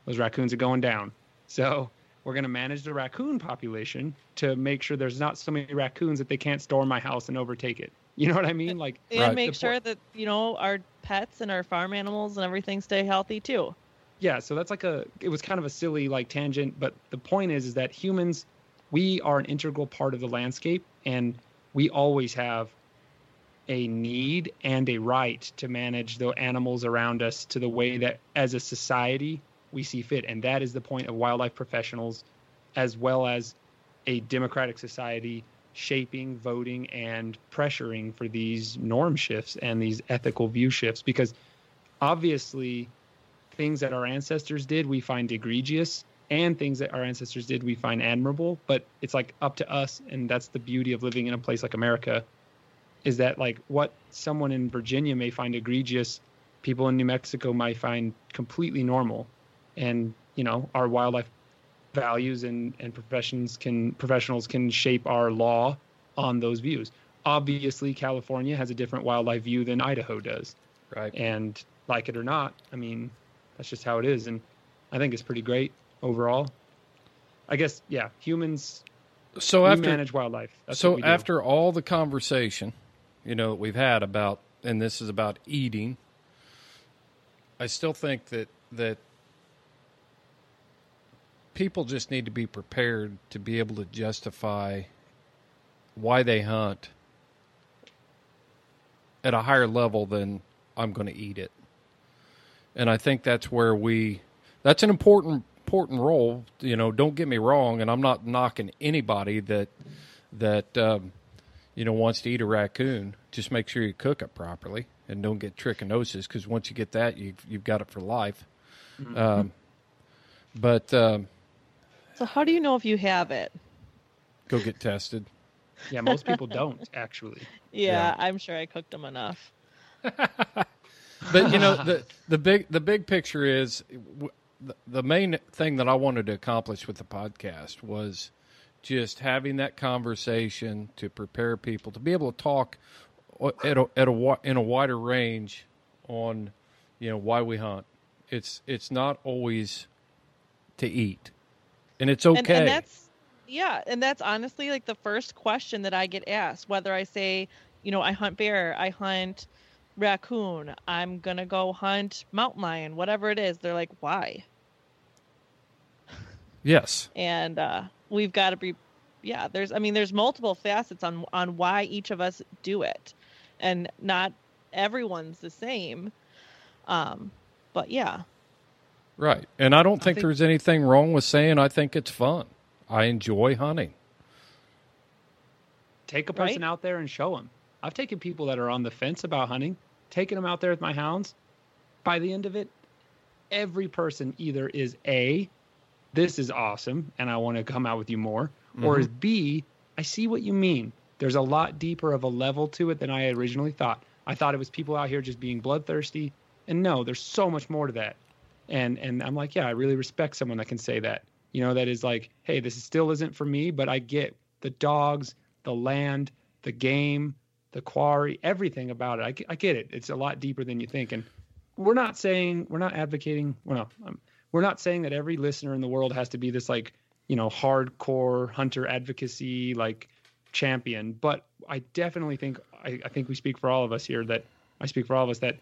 Those raccoons are going down." So, we're going to manage the raccoon population to make sure there's not so many raccoons that they can't storm my house and overtake it. You know what I mean? Like and make sure that you know our pets and our farm animals and everything stay healthy too. yeah so that's like a it was kind of a silly like tangent but the point is is that humans we are an integral part of the landscape and we always have a need and a right to manage the animals around us to the way that as a society we see fit and that is the point of wildlife professionals as well as a democratic society shaping voting and pressuring for these norm shifts and these ethical view shifts. Because obviously things that our ancestors did we find egregious and things that our ancestors did we find admirable. But it's like up to us and that's the beauty of living in a place like america is that like what someone in virginia may find egregious people in new mexico might find completely normal and you know our wildlife values and and professions can professionals can shape our law on those views. Obviously california has a different wildlife view than idaho does. Right. and like it or not i mean that's just how it is. And i think it's pretty great overall. I guess yeah humans So after manage wildlife. That's so what we do. after all the conversation, you know, that we've had about, and this is about eating, I still think that that people just need to be prepared to be able to justify why they hunt at a higher level than I'm going to eat it. And I think that's where we that's an important important role, you know, don't get me wrong and I'm not knocking anybody that that um, you know wants to eat a raccoon. Just make sure you cook it properly and don't get trichinosis because once you get that, you've you've got it for life. Um, but um, So how do you know if you have it? go get tested. yeah most people don't actually Yeah, I'm sure I cooked them enough. but you know the the big the big picture is w- the- the main thing that I wanted to accomplish with the podcast was just having that conversation to prepare people to be able to talk at a, at a in a wider range on you know why we hunt. It's it's not always to eat, and it's okay. And, and that's yeah, and that's honestly like the first question that I get asked. Whether I say, you know, I hunt bear, I hunt raccoon, I'm gonna go hunt mountain lion, whatever it is. They're like, why? yes, And uh, we've got to be, yeah. There's, I mean, there's multiple facets on on why each of us do it, and not everyone's the same. Um, but yeah, right. And I don't think, think- there's anything wrong with saying I think it's fun. I enjoy hunting. take a person Right? out there and show them i've taken people that are on the fence about hunting taken them out there with my hounds by the end of it every person either is a this is awesome and i want to come out with you more or is b i see what you mean there's a lot deeper of a level to it than i originally thought i thought it was people out here just being bloodthirsty and no there's so much more to that and and i'm like yeah i really respect someone that can say that you know that is like hey this still isn't for me but i get the dogs the land the game the quarry everything about it. I, I get it. It's a lot deeper than you think. And we're not saying we're not advocating well um, we're not saying that every listener in the world has to be this like you know hardcore hunter advocacy like champion. But i definitely think I, I think we speak for all of us here that i speak for all of us that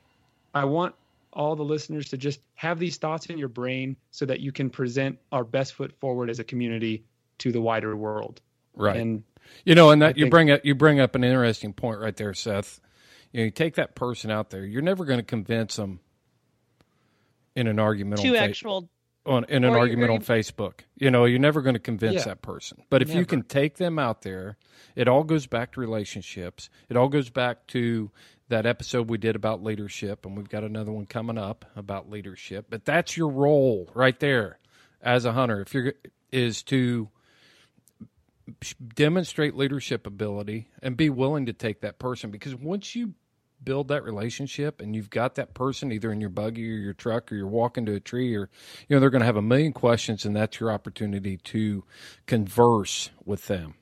i want all the listeners to just have these thoughts in your brain so that you can present our best foot forward as a community to the wider world. Right. And You know, and I that you think- bring up you bring up an interesting point right there, Seth. You know, you take that person out there. You're never going to convince them in an argument to on, Fa- actual on in an argument on Facebook. You know, you're never going to convince Yeah. that person. But if you can take them out there, it all goes back to relationships. It all goes back to that episode we did about leadership, and we've got another one coming up about leadership. But that's your role right there as a hunter. If you're is to demonstrate leadership ability and be willing to take that person because once you build that relationship and you've got that person either in your buggy or your truck or you're walking to a tree or you know they're going to have a million questions and that's your opportunity to converse with them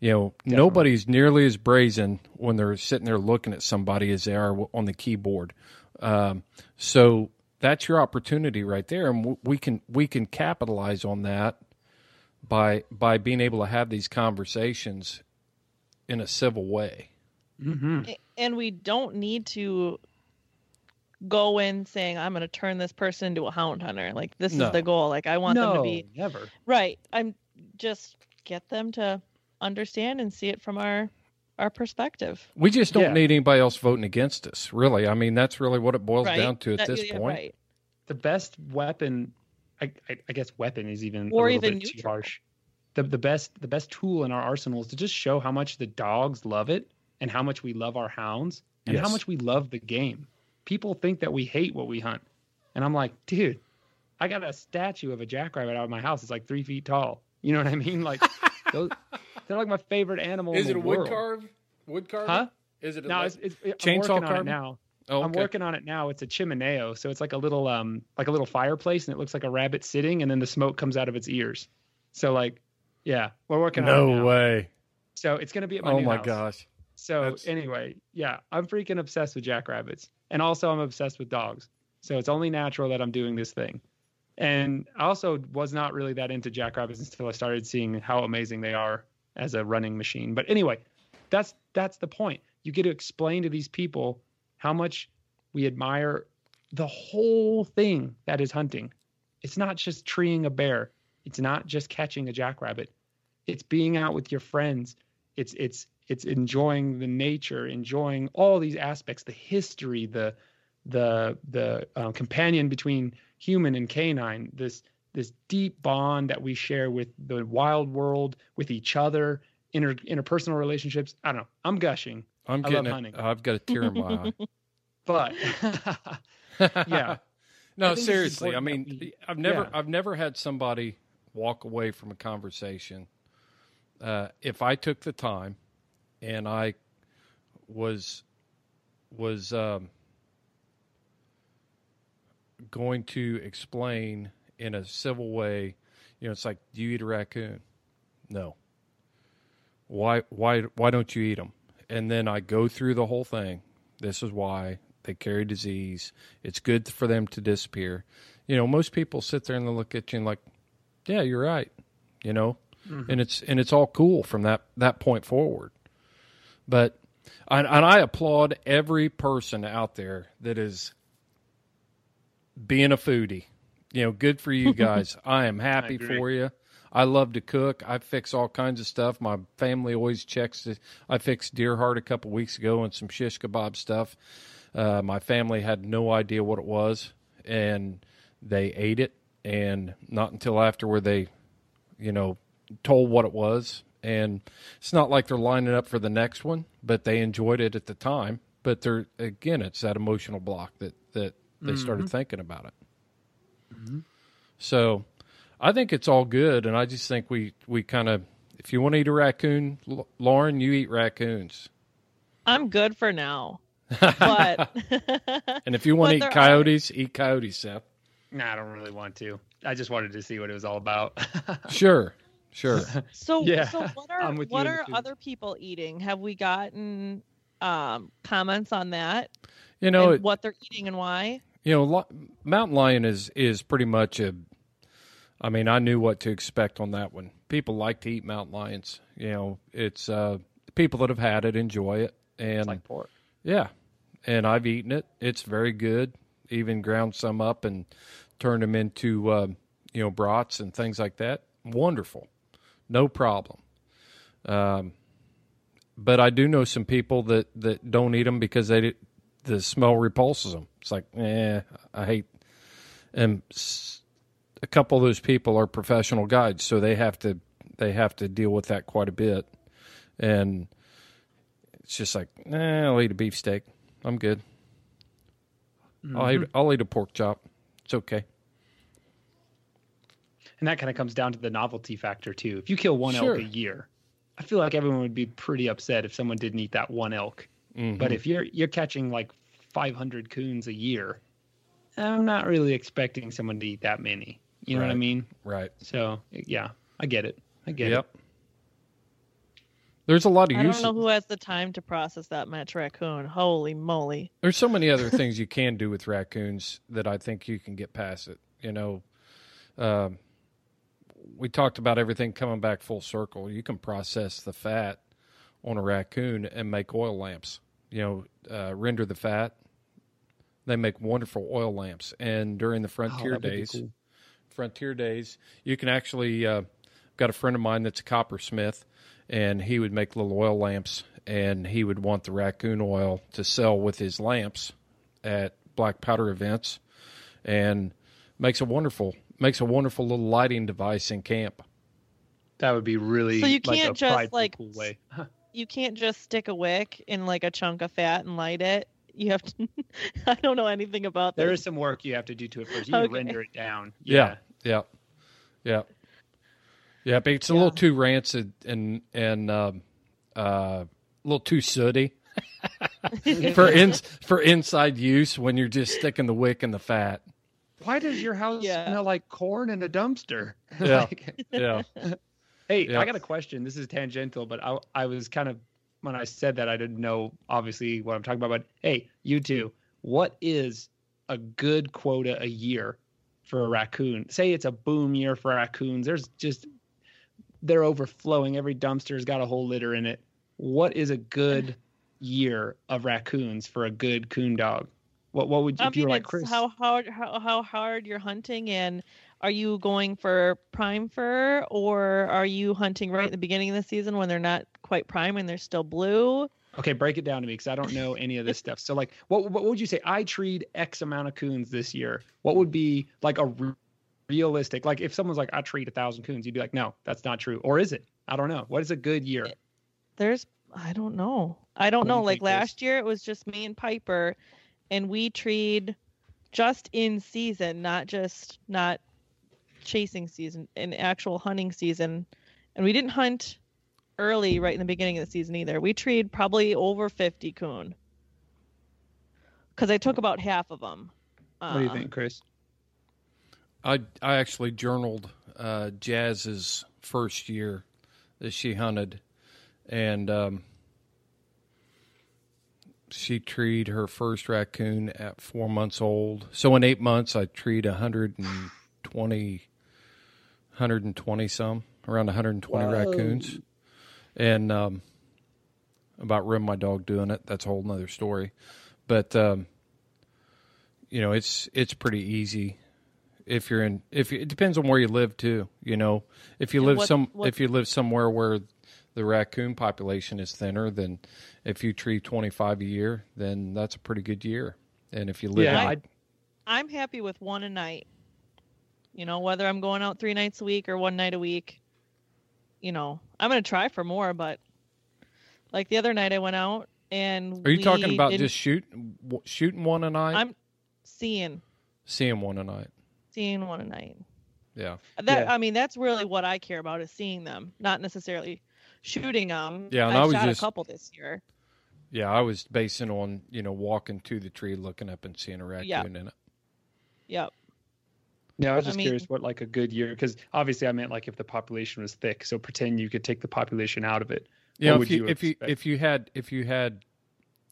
you know nobody's nearly as brazen when they're sitting there looking at somebody as they are on the keyboard um, so that's your opportunity right there and w- we can we can capitalize on that by by being able to have these conversations in a civil way Mhm. and we don't need to go in saying i'm going to turn this person into a hound hunter like this No. is the goal like i want them to be never. right i'm just get them to understand and see it from our our perspective. We just don't Yeah. need anybody else voting against us, really. I mean, that's really what it boils right. down to at That- this yeah, point. right. The best weapon I, I, I guess weapon is even Or a little even bit too harsh. The, the best the best tool in our arsenal is to just show how much the dogs love it and how much we love our hounds and how much we love the game. People think that we hate what we hunt. And i'm like dude i got a statue of a jackrabbit out of my house. It's like three feet tall. You know what i mean? Like those, they're like my favorite animal Is in the world. carve? Wood carve? huh Is it no it's, it's it, Chainsaw i'm working on it now Oh, okay. I'm working on it now. It's a chiminea, so it's like a little um like a little fireplace, and it looks like a rabbit sitting, and then the smoke comes out of its ears. So like, yeah, we're working on it. No way. So it's gonna be at my Oh new my house. gosh. So That's- anyway, yeah, I'm freaking obsessed with jackrabbits, and also I'm obsessed with dogs. So it's only natural that I'm doing this thing. And I also was not really that into jackrabbits until I started seeing how amazing they are as a running machine. But anyway, that's that's the point. You get to explain to these people how much we admire the whole thing that is hunting. It's not just treeing a bear. It's not just catching a jackrabbit. It's being out with your friends. It's it's it's enjoying the nature, enjoying all these aspects, the history, the the the uh, companion between human and canine, this this deep bond that we share with the wild world, with each other, inter interpersonal relationships. I don't know. I'm gushing, I'm I getting it. hunting. I've got a tear in my eye. but. Yeah. no, I seriously. I mean, we- I've never yeah. I've never had somebody walk away from a conversation uh, if I took the time and I was was um, going to explain in a civil way, you know, it's like, do you eat a raccoon? No. Why why why don't you eat them? And then I go through the whole thing. This is why they carry disease. It's good for them to disappear. You know, most people sit there and they look at you and like, yeah, you're right. You know, mm-hmm. and it's and it's all cool from that that point forward. But and, and I applaud every person out there that is being a foodie. You know, good for you guys. I am happy agree. for you. I love to cook. I fix all kinds of stuff. My family always checks. It. I fixed deer heart a couple weeks ago and some shish kebab stuff. Uh, my family had no idea what it was, and they ate it. And not until afterward they, you know, told what it was. And it's not like they're lining up for the next one, but they enjoyed it at the time. But they're again, it's that emotional block that that they started thinking about it. So, I think it's all good, and I just think we we kind of, if you want to eat a raccoon, L- Lauren, you eat raccoons, i'm good for now but and if you want to eat there are- coyotes, eat coyotes, Seth. nah, I don't really want to. I just wanted to see what it was all about. Sure, sure. So, Yeah, so what are I'm with you what are food. other people eating? Have we gotten um, comments on that? You know, and it, what they're eating and why? You know, mountain lion is is pretty much a. I mean, I knew what to expect on that one. People like to eat mountain lions. You know, it's uh, people that have had it enjoy it, and like pork. yeah, and I've eaten it. It's very good. even ground some up and turned them into uh, you know brats and things like that. Wonderful, no problem. Um, but I do know some people that that don't eat them because they the smell repulses them. It's like, eh, I hate. And a couple of those people are professional guides, so they have to they have to deal with that quite a bit. And it's just like, eh, I'll eat a beefsteak. I'm good. I'll eat Mhm. I'll eat a pork chop. It's okay. And that kind of comes down to the novelty factor too. If you kill one Sure. elk a year, I feel like everyone would be pretty upset if someone didn't eat that one elk. But Mhm. if you're you're catching like 500 coons a year, I'm not really expecting someone to eat that many. You know what I mean? Right. So yeah, I get it. I get Yep. it. There's a lot of I use. don't know who has the time to process that much raccoon. Holy moly! There's so many other things you can do with raccoons that I think you can get past it. You know, um, we talked about everything coming back full circle. You can process the fat on a raccoon and make oil lamps. You know, uh, render the fat. They make wonderful oil lamps. And during the frontier that would be days, cool. frontier days, you can actually. Uh, got a friend of mine that's a coppersmith, and he would make little oil lamps, and he would want the raccoon oil to sell with his lamps at black powder events, and makes a wonderful makes a wonderful little lighting device in camp. That would be really So you can't a just, like, cool way. You can't just stick a wick in like a chunk of fat and light it. You have to. I don't know anything about There this. is some work you have to do to it first. You Okay. render it down. Yeah, yeah, yeah, yeah. But it's a little too rancid and and um, uh, a little too sooty for in, for inside use when you're just sticking the wick in the fat. Why does your house smell like corn in a dumpster? Yeah, Like- yeah. Hey, Yeah. I got a question. This is tangential, but I I was kind of when I said that I didn't know obviously what I'm talking about. But hey, you two, what is a good quota a year for a raccoon? Say it's a boom year for raccoons. There's just they're overflowing. Every dumpster's got a whole litter in it. What is a good year of raccoons for a good coon dog? What what would I if um, you mean, were like Chris? how hard how, how hard you're hunting, and are you going for prime fur, or are you hunting right at the beginning of the season when they're not quite prime and they're still blue? Okay, break it down to me because I don't know any of this stuff. So, like, what what would you say? I treed X amount of coons this year. What would be like a re- realistic? Like, if someone's like, I treat a thousand coons, you'd be like, no, that's not true. Or is it? I don't know. What is a good year? There's I don't know. I don't What know. Like last year, it was just me and Piper, and we treed just in season, not just not chasing season, in actual hunting season, and we didn't hunt early right in the beginning of the season either. We treed probably over 50 coon because I took about half of them. What do you Uh, think, Chris? I I actually journaled uh, Jazz's first year that she hunted, and um, she treed her first raccoon at four months old. So in eight months, I treed 120, 120 some, around 120 Whoa. raccoons, and um, about ruined my dog doing it. That's a whole nother story, but. Um, you know it's it's pretty easy if you're in if you, it depends on where you live too you know if you Yeah, live what- some what- if you live somewhere where the raccoon population is thinner then if you treat 25 a year then that's a pretty good year and if you live Yeah, in, I, I'm happy with one a night. You know, whether I'm going out three nights a week or one night a week, you know, I'm gonna try for more. But like the other night, I went out and are you talking about just shoot w- shooting one a night I'm seeing seeing one a night seeing one a night. yeah That Yeah. I mean, that's really what I care about is seeing them, not necessarily shooting them. Yeah, and I, I was shot just- a couple this year. yeah i was basing on you know walking to the tree looking up and seeing a raccoon Yeah. in it Yep. Yeah, I was I just mean- curious what like a good year because obviously I meant like if the population was thick. So pretend you could take the population out of it. Yeah, if would you, if you if you had if you had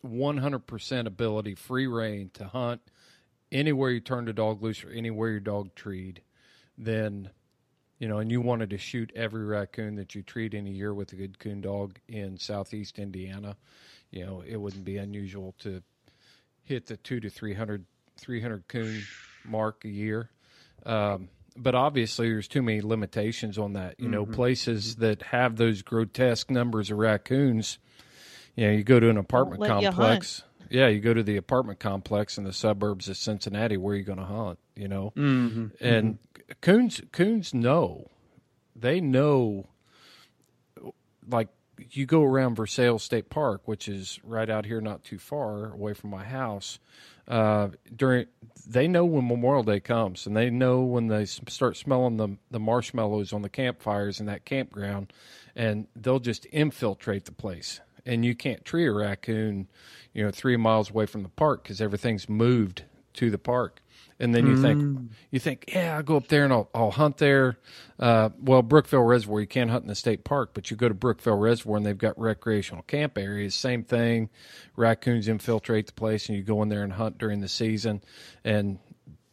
one hundred percent ability, free reign to hunt anywhere you turned a dog loose or anywhere your dog treed, then you know, and you wanted to shoot every raccoon that you treat in a year with a good coon dog in southeast Indiana, you know, it wouldn't be unusual to hit the two to three hundred 300 coon mark a year. Um, but obviously, there's too many limitations on that. You know, Mhm. places that have those grotesque numbers of raccoons. You know, you go to an apartment let you complex. Yeah, you go to the apartment complex in the suburbs of Cincinnati. Where are you going to hunt? You know, Mhm, and coons coons know, they know. Like you go around Versailles State Park, which is right out here, not too far away from my house. Uh, during they know when Memorial Day comes, and they know when they start smelling the the marshmallows on the campfires in that campground, and they'll just infiltrate the place. And you can't tree a raccoon, you know, three miles away from the park because everything's moved to the park. And then you think, Mm. you think, yeah, I'll go up there and I'll, I'll hunt there. Uh, well, Brookville Reservoir, you can't hunt in the state park, but you go to Brookville Reservoir and they've got recreational camp areas. Same thing. Raccoons infiltrate the place and you go in there and hunt during the season and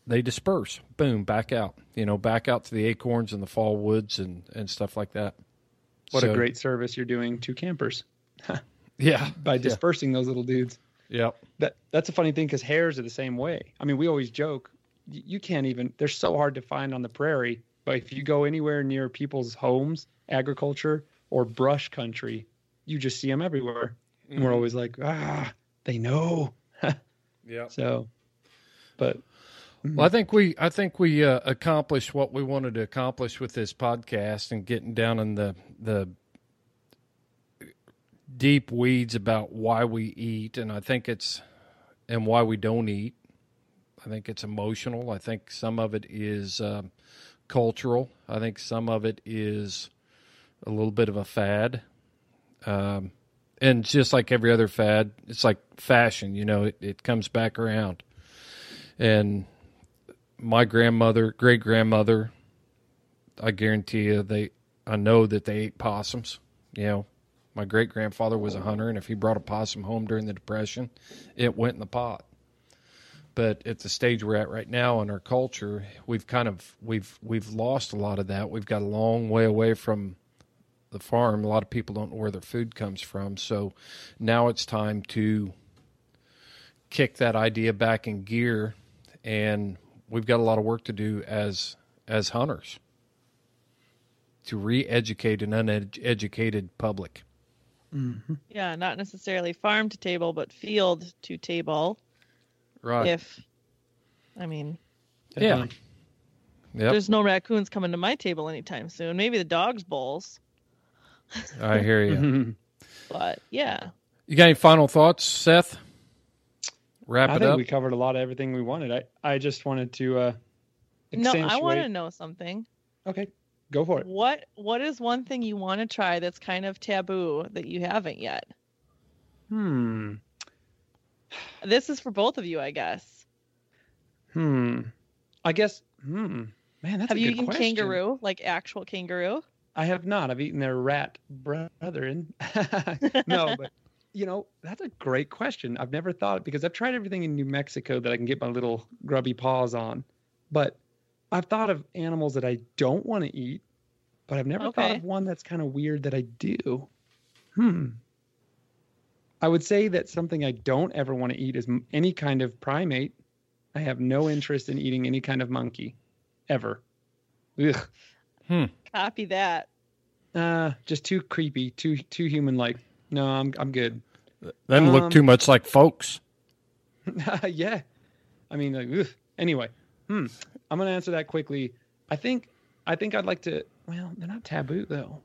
they disperse. Boom, back out. You know, back out to the acorns and the fall woods and, and stuff like that. What a great service you're doing to campers Yeah. by dispersing those little dudes. Yep. That that's a funny thing because hares are the same way. I mean, we always joke, y- you can't even. They're so hard to find on the prairie. But if you go anywhere near people's homes, agriculture or brush country, you just see them everywhere. And we're Mhm. always like, ah, they know. Yeah. So, but Well, I think we I think we uh, accomplished what we wanted to accomplish with this podcast and getting down in the the deep weeds about why we eat and I think it's and why we don't eat. I think it's emotional. I think some of it is um, cultural. I think some of it is a little bit of a fad. Um, and just like every other fad, it's like fashion, you know, it, it comes back around. And my grandmother, great grandmother, I guarantee you, they, I know that they ate possums. You know, my great grandfather was a hunter, and if he brought a possum home during the Depression, it went in the pot. But at the stage we're at right now in our culture, we've kind of we've we've lost a lot of that. We've got a long way away from the farm. A lot of people don't know where their food comes from. So now it's time to kick that idea back in gear and we've got a lot of work to do as as hunters to re-educate an uneducated public. Mm-hmm. Yeah, not necessarily farm to table, but field to table. Right. If, I mean, yeah. Yep. there's no raccoons coming to my table anytime soon. Maybe the dogs bowls, I hear you. but yeah. you got any final thoughts, Seth? Wrap I it think up. we covered a lot of everything we wanted. I, I just wanted to uh, No, I want to know something. Okay, go for it. What What is one thing you want to try that's kind of taboo that you haven't yet? Hmm. This is for both of you, I guess. Hmm. I guess. Hmm. Man, that's Have you eaten question. kangaroo, like actual kangaroo? I have not. I've eaten their rat brethren. no, but you know that's a great question. I've never thought because I've tried everything in New Mexico that I can get my little grubby paws on, but I've thought of animals that I don't want to eat, but I've never thought of one that's kind of weird that I do. Hmm. I would say that something I don't ever want to eat is any kind of primate. I have no interest in eating any kind of monkey, ever. Ugh. Copy that. Uh, just too creepy, too too human like. No, I'm I'm good. Doesn't look Um, too much like folks. yeah. I mean, like, ugh. anyway, hmm. I'm gonna answer that quickly. I think I think I'd like to. Well, they're not taboo though.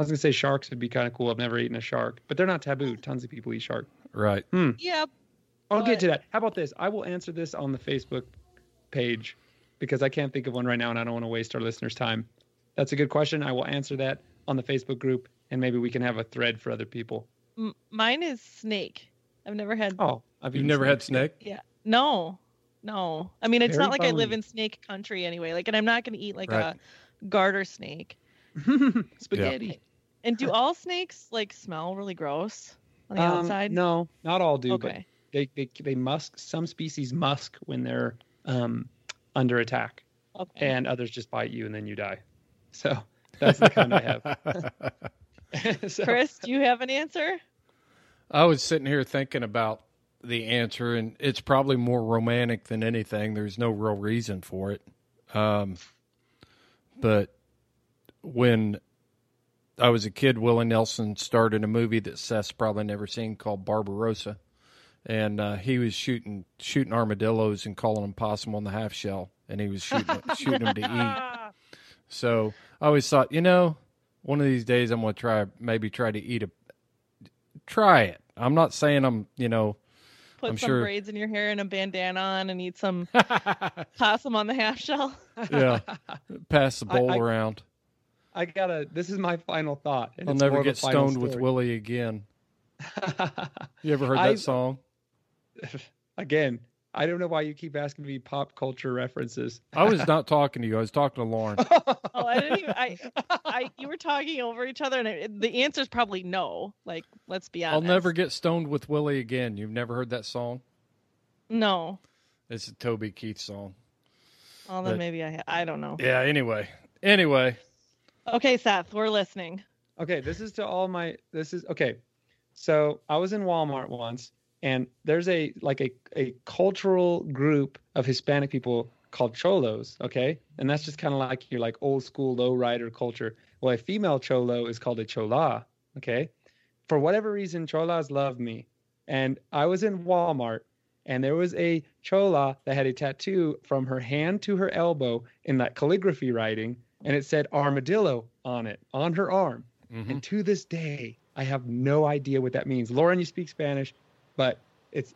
I was gonna say sharks would be kind of cool. I've never eaten a shark, but they're not taboo. Tons of people eat shark. Right. Hmm. Yep. I'll But- get to that. How about this? I will answer this on the Facebook page because I can't think of one right now and I don't want to waste our listeners' time. That's a good question. I will answer that on the Facebook group and maybe we can have a thread for other people. M- mine is snake. I've never had. Oh, I've You've eaten never had snake? Yeah. No. No. I mean, it's Very not like I live in snake country anyway. Like, and I'm not going to eat like Right. a garter snake. Spaghetti. And do all snakes like smell really gross on the Um, outside? No, not all do, but Okay. they, they they musk. Some species musk when they're um, under attack, Okay. and others just bite you and then you die. So that's the kind I have. so, Chris, do you have an answer? I was sitting here thinking about the answer, and it's probably more romantic than anything. There's no real reason for it. Um, but when I was a kid, Willie Nelson starred in a movie that Seth's probably never seen called Barbarosa, and uh, he was shooting shooting armadillos and calling them possum on the half shell, and he was shooting shooting them to eat. So I always thought, you know, one of these days I'm going to try maybe try to eat a try it. I'm not saying I'm, you know, Put I'm some sure- braids in your hair and a bandana on and eat some possum on the half shell. yeah, pass the I- bowl I- around. I gotta. This is my final thought. and I'll it's never more of a get stoned with. Willie again. You ever heard that I- song? Again, I don't know why you keep asking me pop culture references. I was not talking to you. I was talking to Lauren. Oh, I didn't even. I, I, you were talking over each other, and it, the answer is probably no. Like, let's be honest. I'll never get stoned with Willie again. You've never heard that song? No. It's a Toby Keith song. Oh, then But- maybe I. I don't know. Yeah. Anyway. Anyway. Okay, Seth, we're listening. Okay, this is to all my. This is okay. So I was in Walmart once, and there's a like a a cultural group of Hispanic people called cholos. Okay, and that's just kind of like your like old school low rider culture. Well, a female cholo is called a chola. Okay, for whatever reason, cholas love me, and I was in Walmart. And there was a chola that had a tattoo from her hand to her elbow in that calligraphy writing, and it said armadillo on it, on her arm. Mhm. And to this day, I have no idea what that means. Lauren, you speak Spanish, but it's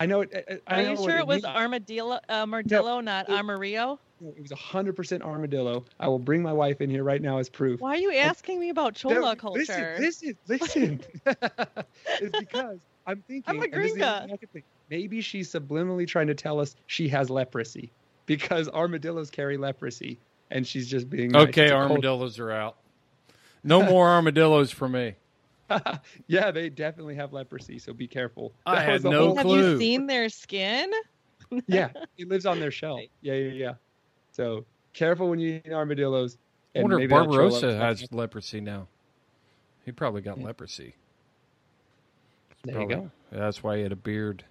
I know it. I Are know you sure it was means. armadillo, armadillo, not it- Amarillo? It was 100% armadillo. I will bring my wife in here right now as proof. Why are you asking me about Chola No, culture? Listen, listen, listen. it's because I'm thinking. I'm a and this is the gringa. only thing I can think. Maybe she's subliminally trying to tell us she has leprosy because armadillos carry leprosy, and she's just being nice. Okay, It's a cult- armadillos are out. No more armadillos for me. yeah, they definitely have leprosy, so be careful. I had no whole- Have you seen their skin? yeah, it lives on their shell. Yeah, yeah, yeah. So careful when you eat armadillos. I wonder if maybe Barbarosa has leprosy now. He probably got hmm. leprosy. There you go. That's why he had a beard.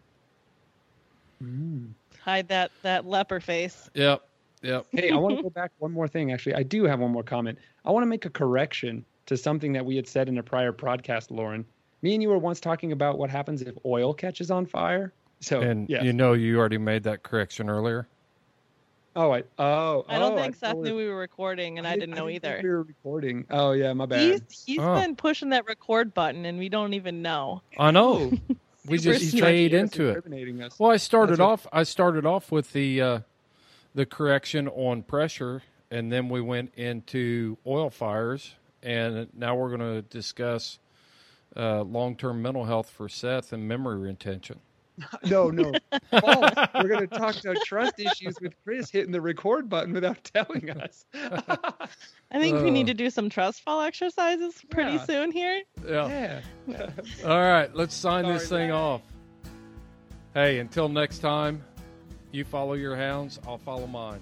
Hmm. Hide that that leper face. Yep. Yep. hey, I want to go back one more thing. Actually, I do have one more comment. I want to make a correction to something that we had said in a prior broadcast, Lauren. Me and you were once talking about what happens if oil catches on fire. So, and yes. you know you already made that correction earlier. oh, I oh, I don't oh, think I Seth knew we- we were recording, and I, didn't know think either. we were recording. Oh yeah, my bad. He's he's Oh. been pushing that record button, and we don't even know. I know. we just sneaky. strayed into it. us. Well, I started That's what- off. I started off with the uh, the correction on pressure, and then we went into oil fires, and now we're going to discuss uh, long term mental health for Seth and memory retention. No, no. False. We're going to talk about trust issues with Chris hitting the record button without telling us. I think we need Uh. to do some trust fall exercises pretty Yeah. soon here. Yeah. yeah. All right, let's sign this Sorry, thing off. Hey, until next time, you follow your hounds, I'll follow mine.